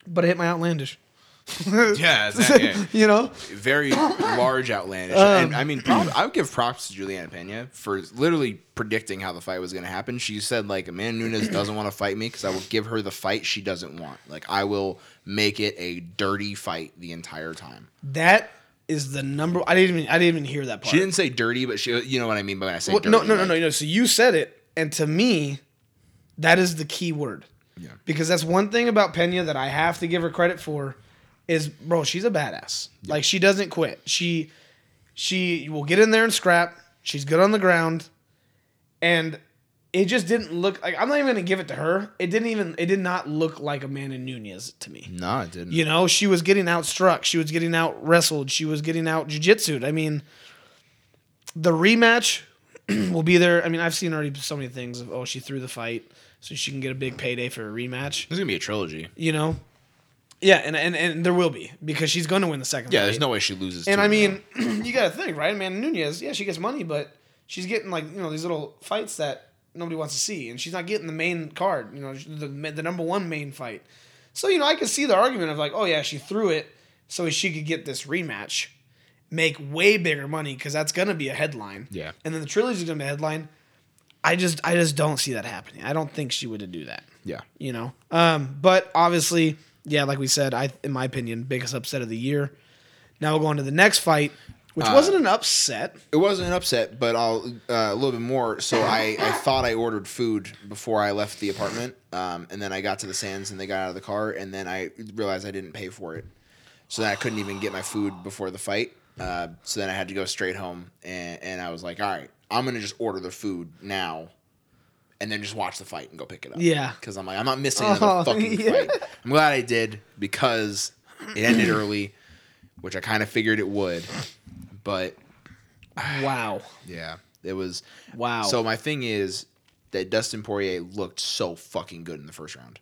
But it hit my outlandish. [LAUGHS] Yeah, that, yeah. [LAUGHS] you know. very large outlandish. Um, and I mean, prob- I would give props to Juliana Pena for literally predicting how the fight was going to happen. She said like, "Amanda Nunes doesn't want to fight me because I will give her the fight she doesn't want. Like, I will make it a dirty fight the entire time." That is the number. I didn't even. I didn't even hear that part. She didn't say dirty, but she, you know what I mean by when I say Well, dirty. no, no, no, like- no, no. So you said it, and to me, that is the key word. Yeah. Because that's one thing about Pena that I have to give her credit for, is bro, she's a badass. Like she doesn't quit. She, she will get in there and scrap. She's good on the ground, and it just didn't look like. I'm not even gonna give it to her. It didn't even. It did not look like Amanda Nunes to me. No, it didn't. You know, she was getting outstruck. She was getting out wrestled. She was getting out jujitsued. I mean, the rematch [CLEARS THROAT] will be there. I mean, I've seen already so many things of oh, she threw the fight so she can get a big payday for a rematch. There's gonna be a trilogy. You know, yeah, and and, and there will be because she's going to win the second. Yeah, fight. there's no way she loses. And I mean, [CLEARS THROAT] you got to think, right? Man, Nunes, yeah, she gets money, but she's getting like you know these little fights that nobody wants to see, and she's not getting the main card. You know, the the number one main fight. So you know, I could see the argument of like, oh yeah, she threw it so she could get this rematch, make way bigger money because that's gonna be a headline. Yeah. and then the trilogy's gonna be a headline. I just I just don't see that happening. I don't think she would do that yeah, you know. Um, but obviously, yeah, like we said, I in my opinion, biggest upset of the year. Now we'll go on to the next fight, which wasn't an upset. it wasn't an upset, but I'll uh, a little bit more. So I, I thought I ordered food before I left the apartment, um, and then I got to the sands and they got out of the car, and then I realized I didn't pay for it, so then I couldn't even get my food before the fight. Uh, so then I had to go straight home, and, and I was like, all right, I'm gonna just order the food now, and then just watch the fight and go pick it up. Yeah. because I'm like, I'm not missing another Oh, [LAUGHS] fucking yeah. fight. I'm glad I did because it ended early, which I kind of figured it would, but [SIGHS] Wow, yeah, it was. wow. So my thing is that Dustin Poirier looked so fucking good in the first round.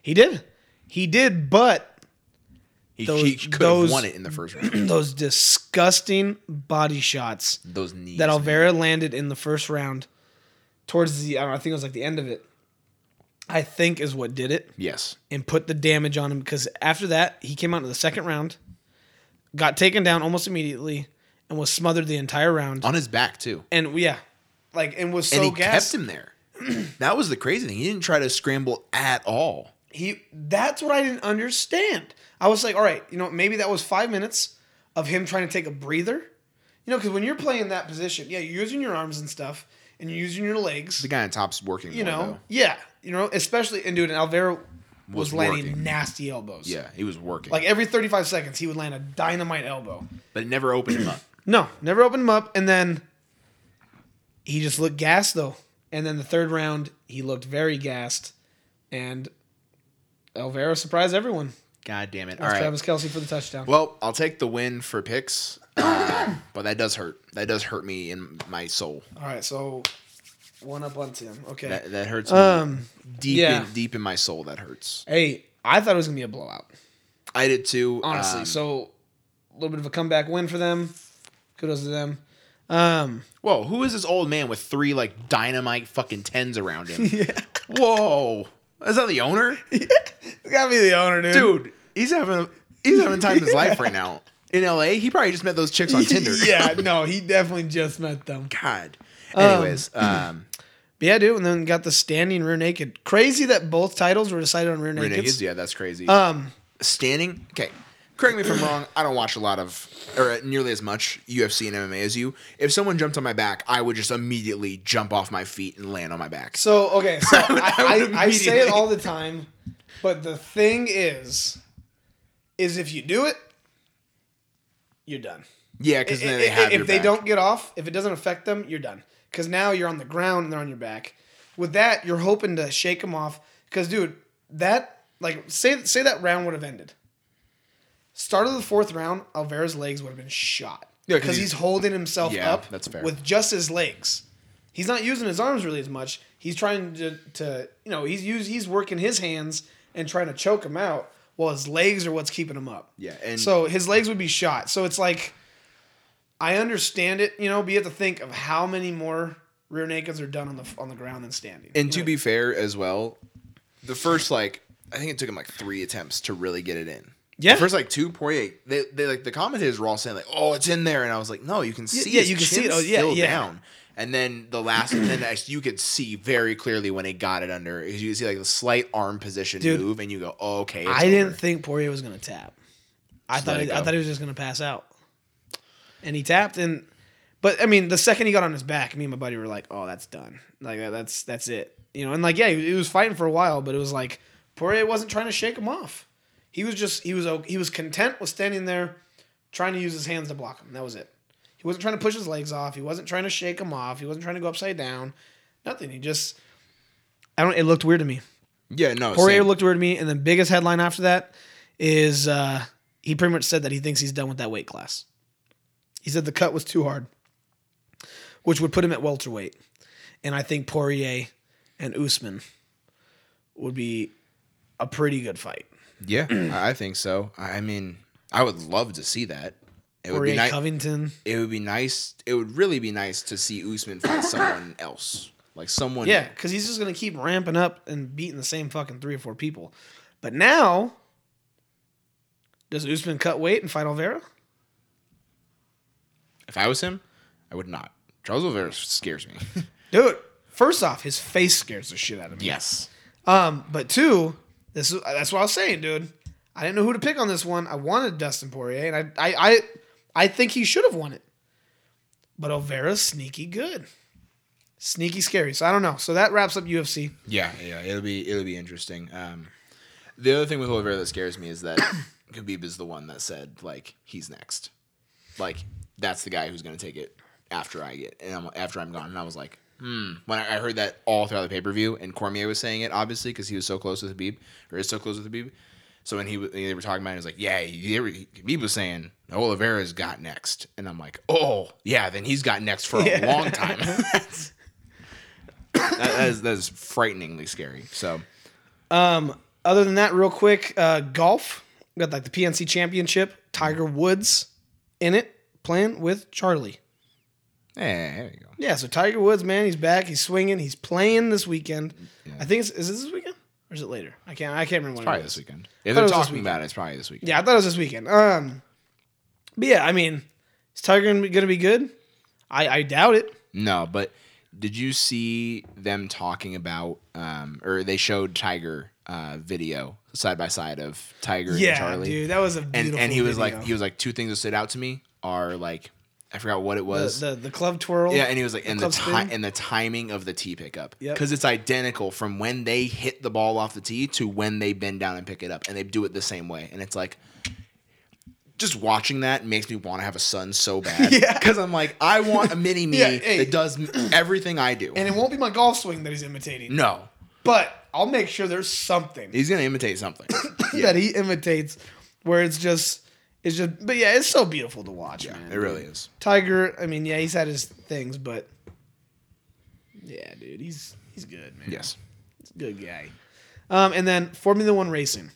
he did, he did, but He, Those- he could those- have won it in the first round. [CLEARS THROAT] those disgusting body shots Those knees. that man. Oliveira landed in the first round, towards the I, don't know, I think it was like the end of it. I think is what did it. Yes. and put the damage on him because after that he came out in the second round, got taken down almost immediately, and was smothered the entire round. On his back too. And yeah, like and was so and he gassed. kept him there. [CLEARS THROAT] that was the crazy thing. He didn't try to scramble at all. He that's what I didn't understand. I was like, all right, you know, maybe that was five minutes of him trying to take a breather. You know, because when you're playing that position, yeah, you're using your arms and stuff, and you're using your legs. The guy on top's working. You know, though. yeah, you know, especially and dude, and Oliveira was, Was landing working. nasty elbows. Yeah, he was working. like every 35 seconds, he would land a dynamite elbow. but it never opened him up. [CLEARS THROAT] No, never opened him up. And then he just looked gassed though. And then the third round, he looked very gassed. And Oliveira surprised everyone. God damn it! All right. Travis Kelce for the touchdown. Well, I'll take the win for picks, but that does hurt. That does hurt me in my soul. All right, so one up on Tim. Okay. That, that hurts me um, deep yeah. in deep in my soul. That hurts. hey, I thought it was gonna be a blowout. I did too. Honestly, Um, so a little bit of a comeback win for them. Kudos to them. Um, whoa, who is this old man with three like dynamite fucking tens around him? [LAUGHS] Yeah. Whoa, is that the owner? [LAUGHS] it's gotta be the owner, dude. Dude, he's having he's having time of his life [LAUGHS] right now in L.A. He probably just met those chicks on Tinder. [LAUGHS] yeah, no, he definitely just met them. God. Anyways, [CLEARS THROAT] um, But yeah, dude, and then got the standing rear naked. Crazy that both titles were decided on rear naked. Renegades, yeah, that's crazy. Um, standing. Okay, correct me if I'm wrong. I don't watch a lot of or nearly as much UFC and MMA as you. If someone jumped on my back, I would just immediately jump off my feet and land on my back. so okay, [LAUGHS] so I would- I, I would I, I say it all the time, but the thing is, is if you do it, you're done. Yeah, because then they have if they back. don't get off, if it doesn't affect them, you're done. Because now you're on the ground and they're on your back. With that, you're hoping to shake them off. Because, dude, that like say say that round would have ended. Start of the fourth round, Oliveira's legs would have been shot. Yeah, 'cause because he's- he's holding himself Yeah, up. that's fair. With just his legs, he's not using his arms really as much. He's trying to, to you know he's use he's working his hands and trying to choke him out, while his legs are what's keeping him up. Yeah, and So his legs would be shot. So it's like, I understand it, you know, but you have to think of how many more rear nakeds are done on the on the ground than standing. and to know? be fair as well, the first like I think it took him like three attempts to really get it in. Yeah. The first like two Poirier, they, they like the commentators were all saying like, "Oh, it's in there," and I was like, "No, you can see, yeah, his you can see it. Oh, yeah, still yeah. down." And then the last, and then as you could see very clearly when he got it under, you see like the slight arm position Dude, move, and you go, oh, "Okay." I didn't think Poirier was gonna tap. I Just thought he, I thought he was just gonna pass out, and he tapped and. But I mean, the second he got on his back, me and my buddy were like, "Oh, that's done. Like that's that's it." You know, and like yeah, he, he was fighting for a while, but it was like Poirier wasn't trying to shake him off. He was just he was he was content with standing there, trying to use his hands to block him. That was it. He wasn't trying to push his legs off. He wasn't trying to shake him off. He wasn't trying to go upside down. Nothing. He just I don't. It looked weird to me. Yeah, no. Poirier same. looked weird to me, and the biggest headline after that is uh, he pretty much said that he thinks he's done with that weight class. He said the cut was too hard, which would put him at welterweight, and I think Poirier and Usman would be a pretty good fight. Yeah, [CLEARS THROAT] I I think so. I mean, I would love to see that. It would be nice. Covington, It would be nice. It would really be nice to see Usman fight [COUGHS] someone else, like someone. yeah, because he's just gonna keep ramping up and beating the same fucking three or four people. But now, does Usman cut weight and fight Oliveira? If I was him, I would not. Charles Oliveira scares me. [LAUGHS] Dude, first off, his face scares the shit out of me. yes. Um, but two, this is that's what I was saying, dude. I didn't know who to pick on this one. I wanted Dustin Poirier, and I I I, I think he should have won it. But Oliveira's sneaky good, sneaky scary. So I don't know. So that wraps up UFC. Yeah, yeah. It'll be it'll be interesting. Um, the other thing with Oliveira that scares me is that [COUGHS] Khabib is the one that said like he's next, like that's the guy who's gonna take it after I get and I'm, after I'm gone. And I was like, hmm. When I, I heard that all throughout the pay per view, and Cormier was saying it obviously because he was so close with Khabib or is so close with Khabib. So when he they were talking about it, he was like, yeah, he, was saying Oliveira's got next, and I'm like, oh yeah, then he's got next for a Yeah. long time. [LAUGHS] That's- that, is that is frighteningly scary. So Um, other than that, real quick, uh, golf got like the PNC Championship. Tiger Woods in it playing with Charlie. yeah, there you go. Yeah, so Tiger Woods, man, he's back. He's swinging. He's playing this weekend. I think it's is this weekend or is it later? I can't. I can't remember. When Probably it this is. weekend. If they're talking about it, it's probably this weekend. Yeah, I thought it was this weekend. Um, but yeah, I mean, is Tiger gonna be, good? I I doubt it. No, but did you see them talking about, um, or they showed Tiger uh, video side by side of Tiger and Yeah, Charlie, dude, that was a and and he was video. like, he was like, two things that stood out to me are like, I forgot what it was. the, the the club twirl. Yeah, and he was like, and the time and the timing of the tee pickup, Yep. because it's identical from when they hit the ball off the tee to when they bend down and pick it up, and they do it the same way, and it's like, just watching that makes me want to have a son so [LAUGHS] bad, Yeah. because I'm like, I want a [LAUGHS] mini me Yeah, hey. that does everything I do. and it won't be my golf swing that he's imitating. no, but I'll make sure there's something He's gonna imitate something. [COUGHS] that he imitates where it's just it's just but yeah, it's so beautiful to watch, man. it really is. Tiger, I mean, yeah, he's had his things, but yeah, dude, he's he's good, man. Yes. He's a good guy. Um, and then Formula One racing,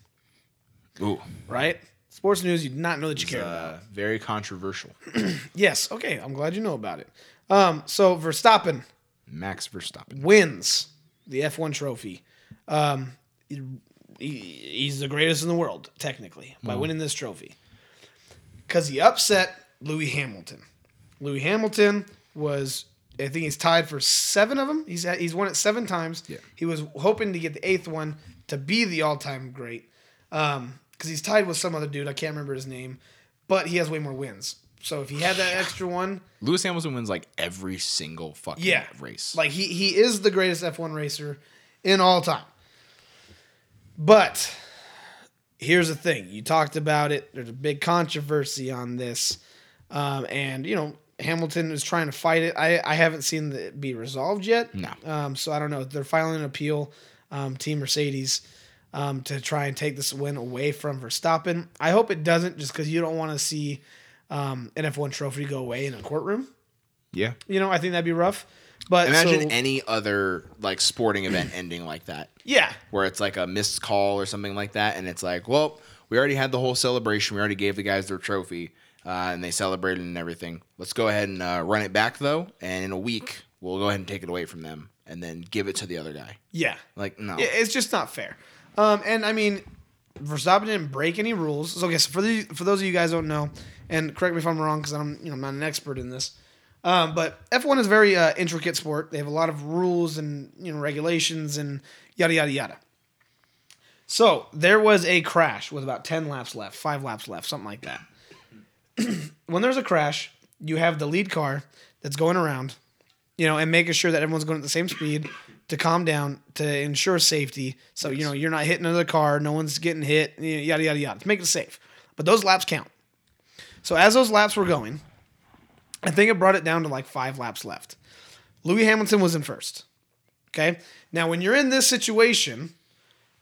Ooh. right? Sports news you did not know that you cared about. Uh, very controversial. [CLEARS THROAT] Yes, okay, I'm glad you know about it. Um, so Verstappen Max Verstappen. wins the F1 trophy. Um, he, he's the greatest in the world, technically, by winning this trophy. Because he upset Lewis Hamilton. Lewis Hamilton was, I think he's tied for seven of them. He's at, he's won it seven times. Yeah. He was hoping to get the eighth one to be the all time great. Um, because he's tied with some other dude. I can't remember his name, but he has way more wins. So if he had that extra one, Lewis Hamilton wins like every single fucking yeah, race. Like he he is the greatest F1 racer in all time. But here's the thing: you talked about it. There's a big controversy on this, um, and you know Hamilton is trying to fight it. I I haven't seen it be resolved yet. No. Um, so I don't know. They're filing an appeal, um, Team Mercedes. Um, to try and take this win away from Verstappen. I hope it doesn't, just because you don't want to see um, an F1 trophy go away in a courtroom. yeah. You know, I think that'd be rough. But Imagine so- any other like sporting event ending like that, yeah, where it's like a missed call or something like that, and it's like, well, we already had the whole celebration. We already gave the guys their trophy, uh, and they celebrated and everything. Let's go ahead and uh, run it back though, and in a week we'll go ahead and take it away from them, and then give it to the other guy. yeah, Like, no, Yeah, it's just not fair. Um, and I mean, Verstappen didn't break any rules. So, okay, so for the for those of you guys who don't know, and correct me if I'm wrong because I'm you know I'm not an expert in this. Um, but F1 is a very uh, intricate sport. They have a lot of rules and you know regulations and yada yada yada. So there was a crash with about ten laps left, five laps left, something like that. [CLEARS THROAT] when there's a crash, you have the lead car that's going around, you know, and making sure that everyone's going at the same speed to calm down to ensure safety. So you know you're not hitting another car, no one's getting hit, you know, yada yada yada. To make it safe, but those laps count. So as those laps were going, I think it brought it down to like five laps left. Lewis Hamilton was in first. Okay, now when you're in this situation,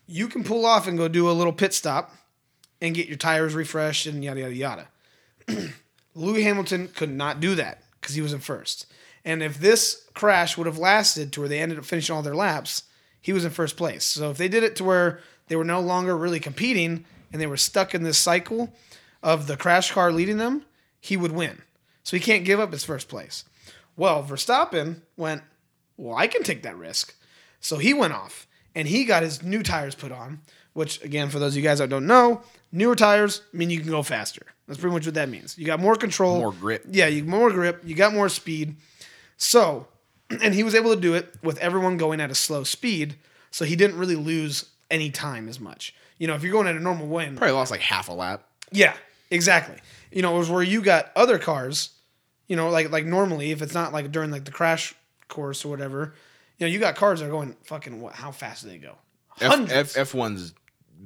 you can pull off and go do a little pit stop and get your tires refreshed and yada yada yada. [CLEARS THROAT] Lewis Hamilton could not do that because he was in first. And if this crash would have lasted to where they ended up finishing all their laps, he was in first place. So if they did it to where they were no longer really competing and they were stuck in this cycle of the crash car leading them, he would win. So he can't give up his first place. Well, Verstappen went, Well, I can take that risk. So he went off and he got his new tires put on, which, again, for those of you guys that don't know, newer tires mean you can go faster. That's pretty much what that means. You got more control, More grip. Yeah, you more grip, you got more speed. So, [CLEARS THROAT] and he was able to do it with everyone going at a slow speed. So he didn't really lose any time as much. You know, if you're going at a normal wind, probably lost like half a lap. yeah, exactly. You know, it was where you got other cars, you know, like like normally if it's not like during like the crash course or whatever, you know, you got cars that are going fucking what? How fast do they go? F, Hundreds. F, F1's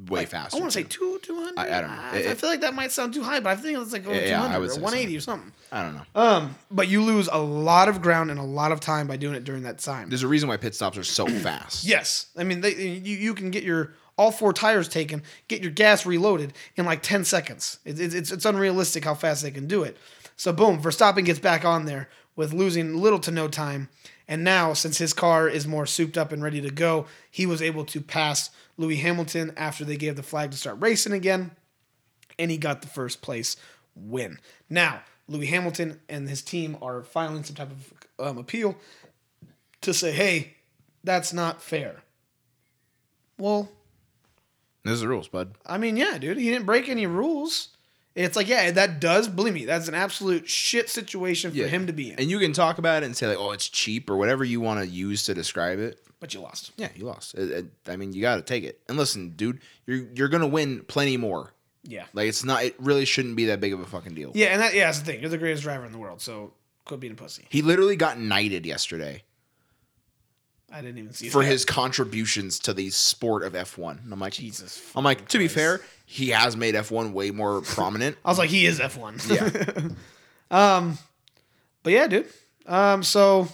way faster. I want to say two, two hundred. I- I don't know. I, It- I feel like that might sound too high, but I think it's like Yeah, two hundred or so. one eighty or something. I don't know. Um, but you lose a lot of ground and a lot of time by doing it during that time. There's a reason why pit stops are so [CLEARS THROAT] fast. Yes, I mean they, you you can get your all four tires taken, get your gas reloaded in like ten seconds. It's it's it's unrealistic how fast they can do it. So boom, Verstappen gets back on there with losing little to no time, and now since his car is more souped up and ready to go, he was able to pass Lewis Hamilton after they gave the flag to start racing again, and he got the first place win. Now Lewis Hamilton and his team are filing some type of um, appeal to say, hey, that's not fair. Well, Those are the rules, bud. I mean, yeah, dude, he didn't break any rules. It's like, yeah, that does, believe me, that's an absolute shit situation for him to be in. And you can talk about it and say like, "Oh, it's cheap" or whatever you want to use to describe it. But you lost. Yeah, you lost. It- it- I mean, you got to take it. And listen, dude, you're you're gonna win plenty more. Yeah. Like it's not. It really shouldn't be that big of a fucking deal. Yeah, and that, yeah, that's the thing. You're the greatest driver in the world, so quit being a pussy. He literally got knighted yesterday I didn't even see for that. his contributions to the sport of F1. And I'm like, Jesus. I'm like, to be fair, he has made F1 way more [LAUGHS] prominent. I was like, he is F1. yeah, [LAUGHS] But yeah, dude. Um, so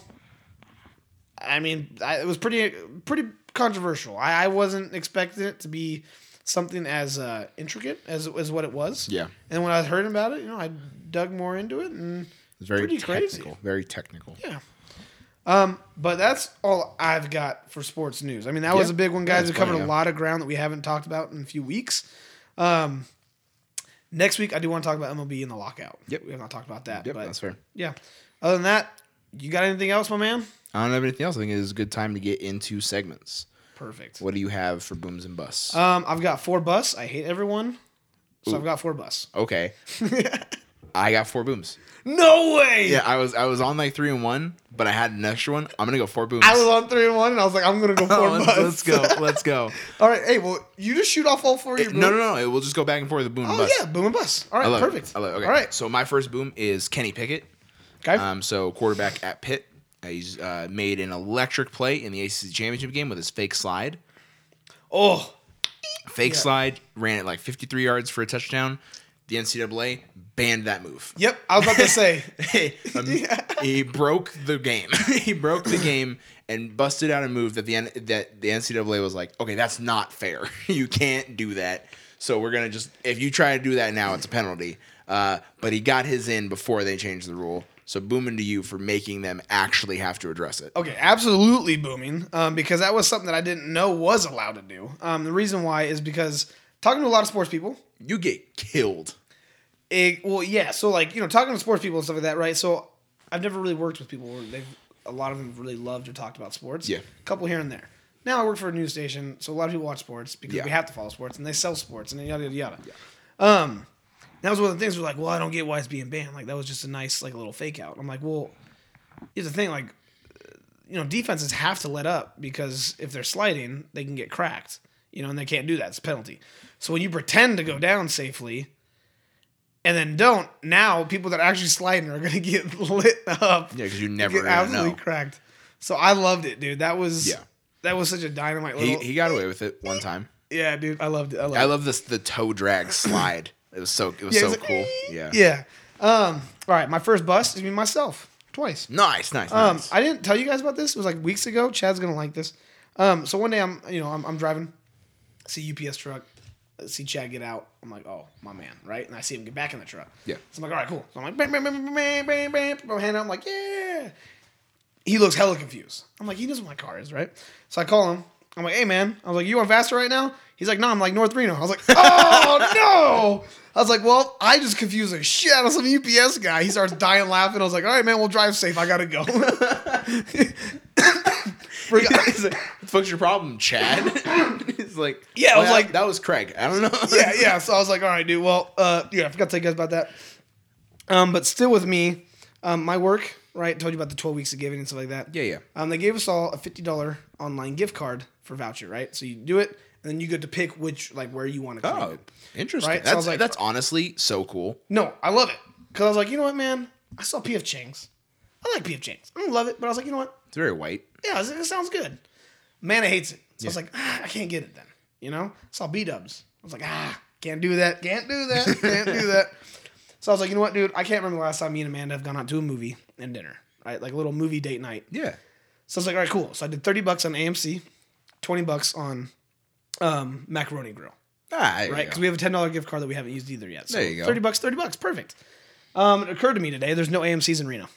I mean, I, it was pretty pretty controversial. I, I wasn't expecting it to be something as uh, intricate as as what it was. Yeah. And when I heard about it, you know, I dug more into it, and It's very Pretty crazy. technical. Very technical. yeah. Um, but that's all I've got for sports news. I mean, that was a big one, guys. we covered plenty, a yeah. lot of ground that we haven't talked about in a few weeks. Um, next week, I do want to talk about MLB and the lockout. Yep. we have not talked about that. Yep, but that's fair. yeah. Other than that, you got anything else, my man? I don't have anything else. I think it is a good time to get into segments. Perfect. What do you have for booms and busts? Um, I've got four busts. I hate everyone, so I've got four busts. okay. [LAUGHS] I got four booms. No way. Yeah, I was I was on like three and one, but I had an extra one. I'm gonna go four booms. I was on three and one, and I was like, I'm gonna go [LAUGHS] four Oh, bus. let's, let's go. Let's go. [LAUGHS] all right. Hey, well, you just shoot off all four of your. no, no, no. It will just go back and forth. The boom and Oh bust. yeah, boom and bust. All right, perfect. It. I love it. Okay. All right. So my first boom is Kenny Pickett. Okay. Um, so quarterback at Pitt. Uh, he's uh, made an electric play in the ACC championship game with his fake slide. oh, Fake Yeah. slide ran it like 53 yards for a touchdown. The NCAA banned that move. yep. I was about to say. [LAUGHS] Um, [LAUGHS] He broke the game. [LAUGHS] he broke the game and busted out a move that the N- that the NCAA was like, okay, that's not fair. you can't do that. So we're gonna just if you try to do that now, it's a penalty. Uh, but he got his in before they changed the rule. So booming to you for making them actually have to address it. Okay, absolutely booming. Um, because that was something that I didn't know was allowed to do. Um, the reason why is because talking to a lot of sports people, You get killed. It, well, yeah. So like you know, talking to sports people and stuff like that, right? So I've never really worked with people where they've a lot of them really loved or talked about sports. Yeah. a couple here and there. Now I work for a news station, so a lot of people watch sports because Yeah. we have to follow sports, and they sell sports and yada yada yada. Um, that was one of the things. We're like, well, I don't get why it's being banned. Like that was just a nice like little fake out. I'm like, well, here's the thing, like. You know, defenses have to let up because if they're sliding, they can get cracked. You know, and they can't do that. It's a penalty. So when you pretend to go down safely, and then don't. Now people that are actually sliding are gonna [LAUGHS] get lit up. Yeah, because you never get absolutely know. cracked. So I loved it, dude. That was Yeah. that was such a dynamite He, little. he got away with it one time. yeah, dude. I loved it. I loved I it. love this the toe drag [COUGHS] slide. It was so it was Yeah, so like, cool. Yeah. Yeah. Um. All right. My first bust is me myself twice. Nice, nice, Um. nice. I didn't tell you guys about this. It was like weeks ago. Chad's gonna like this. Um. So one day I'm you know I'm, I'm driving, see UPS truck, see Chad get out. I'm like, oh my man, right? And I see him get back in the truck. Yeah. So I'm like, all right, cool. So I'm like, bam, bam, bam, bam, bam, bam, bam. Put my hand out. I'm like, yeah. He looks hella confused. I'm like, he knows what my car is, right? So I call him. I'm like, hey man. I was like, you on faster right now? He's like, no, I'm like North Reno. I was like, [LAUGHS] oh no. I was like, well, I just confused the shit out of some UPS guy. He starts dying laughing. I was like, all right, man, we'll drive safe. I gotta go. [LAUGHS] [LAUGHS] [LAUGHS] He's like, what the fuck's your problem, Chad? [LAUGHS] He's like, Yeah, I was "Well, like- that was Craig. I don't know. [LAUGHS] yeah, yeah. So I was like, all right, dude. Well, uh, yeah, I forgot to tell you guys about that. Um, but still with me, um, my work, right? Told you about the 12 weeks of giving and stuff like that. yeah, yeah. Um, they gave us all a $50 online gift card for voucher, right? So you do it, and then you get to pick which, like, where you want to Oh, it. interesting. Right, That's was like- that's honestly so cool. No, I love it. Because I was like, you know what, man? I saw P.F. Chang's. I like P.F. Chang's. I don't love it, but I was like, you know what? It's very white. Yeah, I was like, it sounds good. Man, hates it. So I was like, ah, I can't get it then. You know? Saw B dubs. I was like, ah, can't do that. Can't do that. [LAUGHS] Can't do that. So I was like, you know what, dude? I can't remember the last time me and Amanda have gone out to a movie and dinner. Right? Like a little movie date night. Yeah. So I was like, all right, cool. So I did 30 bucks on AMC, 20 bucks on um, Macaroni Grill. Ah, there you Right? go. Because we have a $10 gift card that we haven't used either yet. So There you go. 30 bucks, 30 bucks. Perfect. Um, it occurred to me today, there's no AMC's in Reno.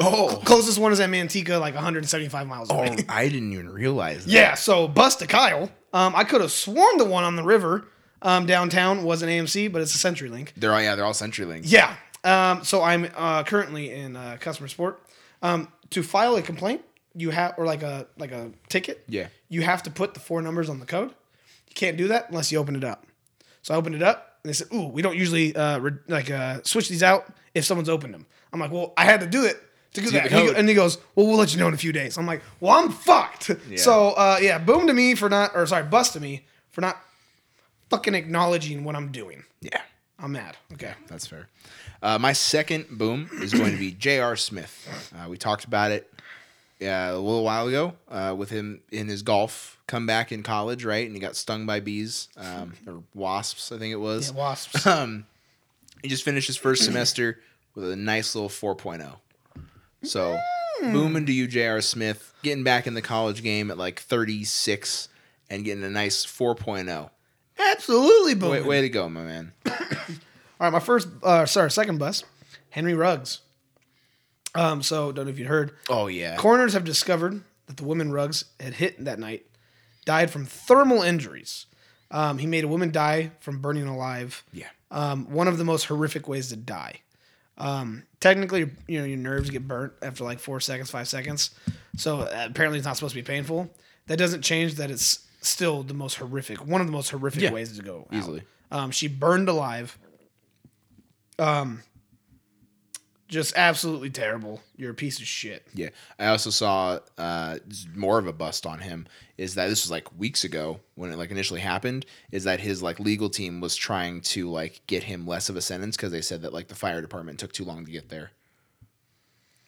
Oh, Closest one is at Manteca, like 175 miles away. oh, I didn't even realize that. Yeah, so bust to Kyle. Um, I could have sworn the one on the river um, downtown was an AMC, but it's a CenturyLink. They're all yeah, they're all CenturyLink. Yeah. Um, so I'm uh, currently in uh, customer support. Um, to file a complaint, you have or like a like a ticket. Yeah. You have to put the four numbers on the code. You can't do that unless you open it up. So I opened it up and they said, "Ooh, we don't usually uh, re- like uh, switch these out if someone's opened them." I'm like, "Well, I had to do it." To do that. And he, and he goes, Well, we'll let you know in a few days. I'm like, Well, I'm fucked. So, uh, yeah, boom to me for not, or sorry, bust to me for not fucking acknowledging what I'm doing. Yeah. I'm mad. Okay. That's fair. Uh, my second boom is going to be [LAUGHS] J.R. Smith. Uh, we talked about it uh, a little while ago uh, with him in his golf comeback in college, right? And he got stung by bees um, [LAUGHS] or wasps, I think it was. Yeah, wasps. [LAUGHS] Um, he just finished his first semester with a nice little 4.0. So Booming to you, J.R. Smith, getting back in the college game at like 36 and getting a nice 4.0. Absolutely Way, booming. way to go, my man. [COUGHS] All right, my first, uh, sorry, second bus, Henry Ruggs. Um, so don't know if you heard. Oh, yeah. Coroners have discovered that the woman Ruggs had hit that night died from thermal injuries. Um, he made a woman die from burning alive. Yeah. Um, one of the most horrific ways to die. Um, technically, you know, your nerves get burnt after like four seconds, five seconds. So uh, apparently, it's not supposed to be painful. That doesn't change that it's still the most horrific, one of the most horrific Yeah, ways to go out. easily. Um, she burned alive. Um, just absolutely terrible. You're a piece of shit. Yeah. I also saw uh, more of a bust on him is that this was like weeks ago when it like initially happened is that his like legal team was trying to like get him less of a sentence because they said that like the fire department took too long to get there.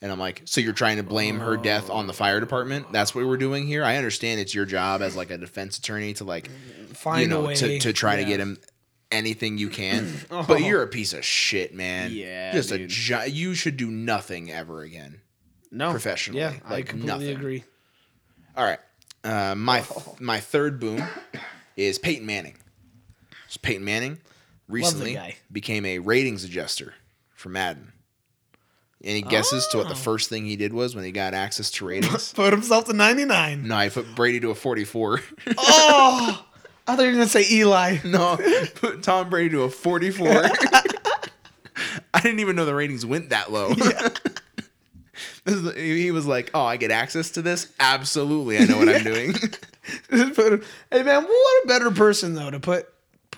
And I'm like, so you're trying to blame her death on the fire department? That's what we're doing here. I understand it's your job as like a defense attorney to like Find you know a way to, to try to get him anything you can. [CLEARS THROAT] But you're a piece of shit, man. Yeah, just a gi- you should do nothing ever again. No, Professionally, Yeah, I like completely nothing. agree. All right. Uh, my [LAUGHS] my third boom is Peyton Manning. So Peyton Manning recently became a ratings adjuster for Madden. Any guesses to what the Oh. first thing he did was when he got access to ratings? [LAUGHS] Put himself to 99. no, he put Brady to a 44. [LAUGHS] oh, I thought you were gonna say Eli. [LAUGHS] no, put Tom Brady to a 44. [LAUGHS] I didn't even know the ratings went that low. [LAUGHS] Is- he was like, "Oh, I get access to this? Absolutely, I know what I'm doing." Just put him- hey man, what a better person though to put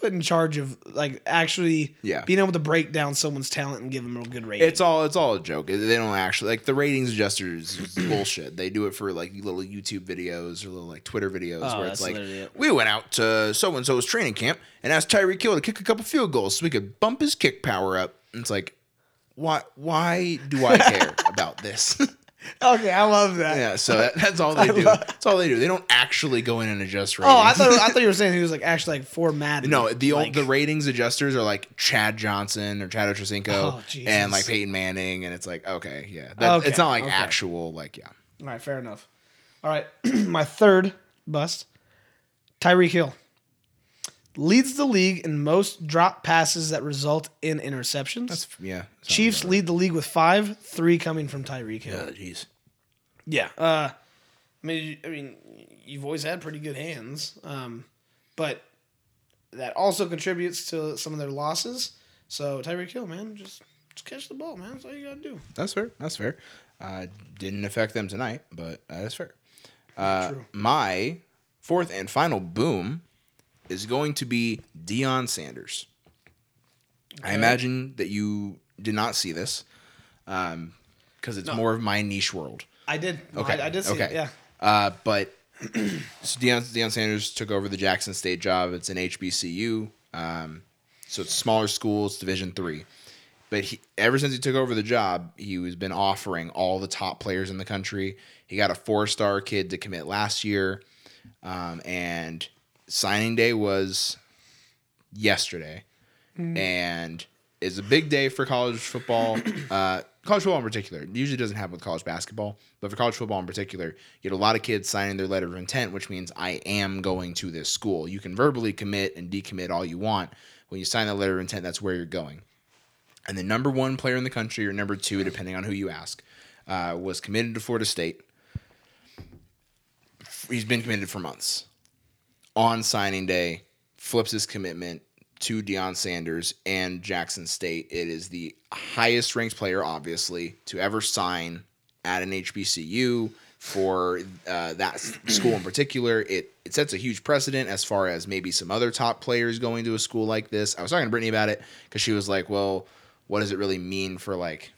put in charge of like actually Yeah. being able to break down someone's talent and give them a good rating. It's all it's all a joke. They don't actually like the ratings adjusters is [CLEARS THROAT] bullshit. They do it for like little YouTube videos or little like Twitter videos Oh, where it's that's like literally it. we went out to so and so's training camp and asked Tyreek Hill to kick a couple field goals so we could bump his kick power up. And it's like, why why do I [LAUGHS] care about this? [LAUGHS] okay, I love that. yeah, so that, that's all [LAUGHS] they do. That's all they do. They don't actually go in and adjust ratings. Oh, I thought I thought you were saying he was like actually like for Madden. No, the old like, the ratings adjusters are like Chad Johnson or Chad Ochocinco Oh, Jesus. and like Peyton Manning, and it's like okay, yeah, that, Okay, it's not like okay. actual like yeah. All right, fair enough. All right, [CLEARS THROAT] my third bust, Tyreek Hill leads the league in most drop passes that result in interceptions. That's yeah. Chiefs lead the league with five, three coming from Tyreek Hill. Yeah, jeez. Yeah. Uh, I mean, I mean, you've always had pretty good hands, um, but that also contributes to some of their losses. So Tyreek Hill, man, just just catch the ball, man. That's all you gotta do. That's fair. That's fair. Uh, didn't affect them tonight, but uh, that's fair. Uh, True. my fourth and final boom is going to be Deion Sanders. I imagine that you did not see this because it's more of my niche world. I did. Okay. I, I did see okay. it. Yeah. Uh, but [CLEARS THROAT] so Deion, Deion Sanders took over the Jackson State job. It's an HBCU. Um, so it's smaller school. It's Division three. But he, ever since he took over the job, he has been offering all the top players in the country. He got a four star kid to commit last year, um, and signing day was yesterday, and is a big day for college football. [CLEARS THROAT] Uh, college football in particular. It usually doesn't happen with college basketball, but for college football in particular, you get a lot of kids signing their letter of intent, which means I am going to this school. You can verbally commit and decommit all you want. When you sign that letter of intent, that's where you're going. And the number one player in the country, or number two, depending on who you ask, uh, was committed to Florida State. He's been committed for months. On signing day, flips his commitment to Deion Sanders and Jackson State. It is the highest ranked player, obviously, to ever sign at an HBCU for uh, that school in particular. It it sets a huge precedent as far as maybe some other top players going to a school like this. I was talking to Brittany about it because she was like, "Well, what does it really mean for like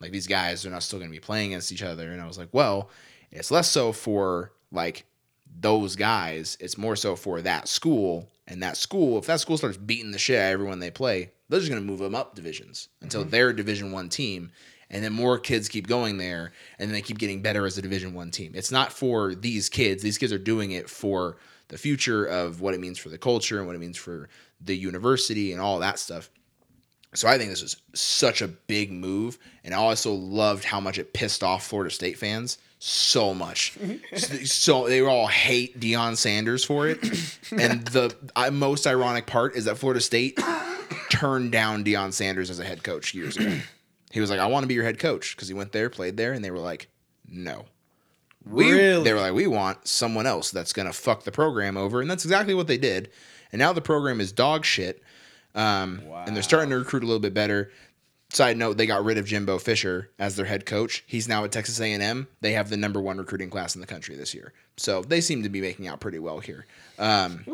like these guys they're not still going to be playing against each other and i was like well it's less so for like those guys it's more so for that school. And that school if that school starts beating the shit out of everyone they play they're just going to move them up divisions until mm-hmm. they're a division one team. And then more kids keep going there and then they keep getting better as a division one team. It's not for these kids. These kids are doing it for the future of what it means for the culture and what it means for the university and all that stuff. So I think this was such a big move, and I also loved how much it pissed off Florida State fans so much. so they all hate Deion Sanders for it, [COUGHS] and the most ironic part is that Florida State turned down Deion Sanders as a head coach years ago. [COUGHS] He was like, "I want to be your head coach," because he went there, played there, and they were like, "No." We, Really? They were like, we want someone else that's gonna fuck the program over, and that's exactly what they did. And now the program is dog shit, um, and they're starting to recruit a little bit better. Side note: They got rid of Jimbo Fisher as their head coach. He's now at Texas A&M. They have the number one recruiting class in the country this year, so they seem to be making out pretty well here. Um,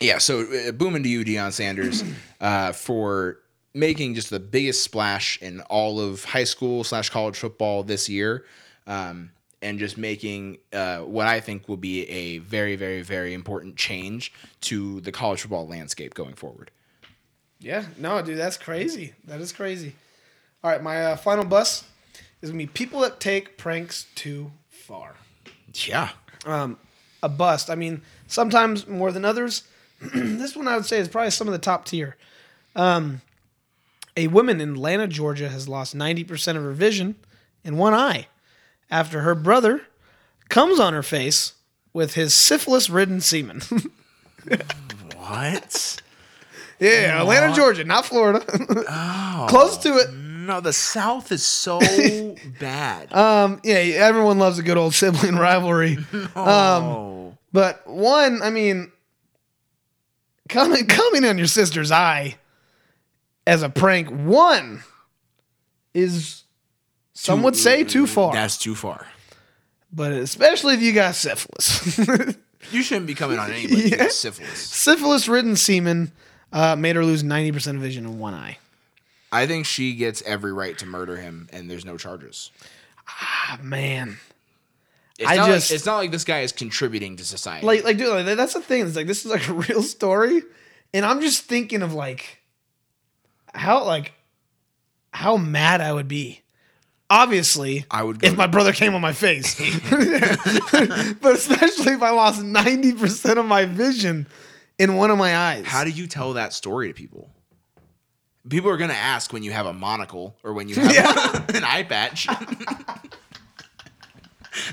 yeah, so uh, booming to you, Deion Sanders, [CLEARS THROAT] uh, for making just the biggest splash in all of high school slash college football this year, um, and just making uh, what I think will be a very, very, very important change to the college football landscape going forward. Yeah, no, dude, that's crazy. That is crazy. All right, my uh, final bus is gonna be people that take pranks too far. Yeah, Um, a bust. I mean, sometimes more than others. [CLEARS THROAT] this one I would say is probably some of the top tier. Um, a woman in Atlanta, Georgia, has lost ninety percent of her vision in one eye after her brother comes on her face with his syphilis-ridden semen. [LAUGHS] what? Yeah, Atlanta, Georgia, not Florida. [LAUGHS] oh, Close to it. No, the South is so [LAUGHS] bad. Um, yeah, everyone loves a good old sibling [LAUGHS] rivalry. oh, But one, I mean, coming coming on your sister's eye as a prank, one is some would say too far. that's too far. But especially if you got syphilis. You shouldn't be coming on anybody Yeah. with syphilis. syphilis ridden semen uh, made her lose 90% of vision in one eye. I think she gets every right to murder him, and there's no charges. Ah, man. It's I not just- like, it's not like this guy is contributing to society. Like, like, dude, like, that's the thing. It's like, this is like [LAUGHS] a real story. And I'm just thinking of like, how, like, how mad I would be. Obviously, I would if my brother came on my face. [LAUGHS] [LAUGHS] but especially if I lost 90% of my vision in one of my eyes. How do you tell that story to people? People are gonna ask when you have a monocle or when you [LAUGHS] have [LAUGHS] an eye patch. [LAUGHS]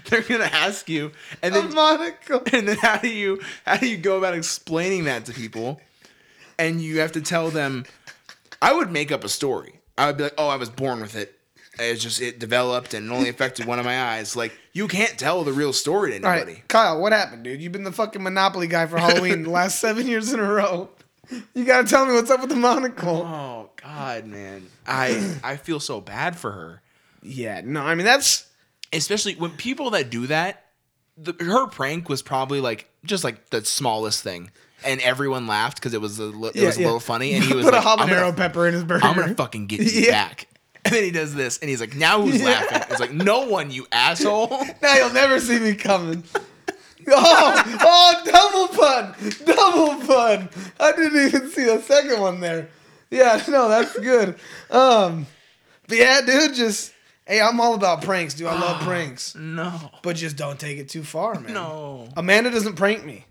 They're gonna ask you, and a then monocle. and then how do you how do you go about explaining that to people? And you have to tell them. I would make up a story. I would be like, "Oh, I was born with it. It's just it developed and it only affected one of my eyes." Like you can't tell the real story to anybody. right, Kyle, what happened, dude? You've been the fucking Monopoly guy for Halloween the last [LAUGHS] seven years in a row. You gotta tell me what's up with the monocle. Oh God, man, I I feel so bad for her, Yeah, no, I mean that's especially when people that do that. The, her prank was probably like just like the smallest thing, and everyone laughed because it was a it Yeah, was a yeah. little funny, and he [LAUGHS] was put like, a "I'm habanero gonna, pepper in his burger. I'm gonna fucking get [LAUGHS] you Yeah. back." [LAUGHS] And then he does this, and he's like, "Now who's laughing?" It's like, "No one, you asshole." [LAUGHS] Now you'll never see me coming. [LAUGHS] Oh, oh, double pun, double pun. I didn't even see a second one there. Yeah, no, that's good. Um, but yeah, dude, just hey, I'm all about pranks, dude. I love [SIGHS] pranks, No, but just don't take it too far, man. no. Amanda doesn't prank me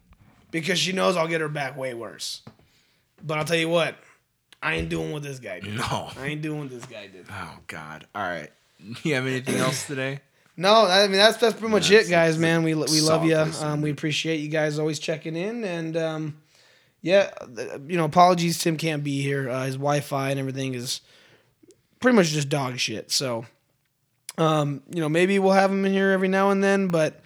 because she knows I'll get her back way worse. But I'll tell you what, I ain't doing what this guy did. No. I ain't doing what this guy did. Oh God. All right. [LAUGHS] You have anything else today? No, I mean that's that's pretty much That's- it, guys. Man, we we love you. Um, we appreciate you guys always checking in, and um, yeah, you know, apologies, Tim can't be here. Uh, his Wi-Fi and everything is pretty much just dog shit. So, um, you know, maybe we'll have him in here every now and then, but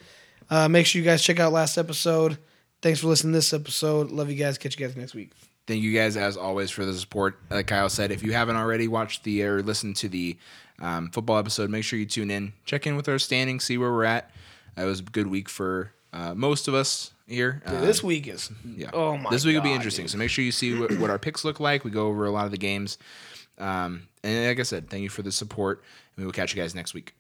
uh, make sure you guys check out last episode. Thanks for listening to this episode. Love you guys. Catch you guys next week. Thank you guys as always for the support. Like Kyle said, if you haven't already watched the or listened to the um, football episode, make sure you tune in, check in with our standings, see where we're at. It was a good week for uh, most of us here. Dude, Uh, this week is yeah. oh my This week will be interesting. dude. So make sure you see what, what our picks look like. We go over a lot of the games. Um, and like I said, thank you for the support, and we will catch you guys next week.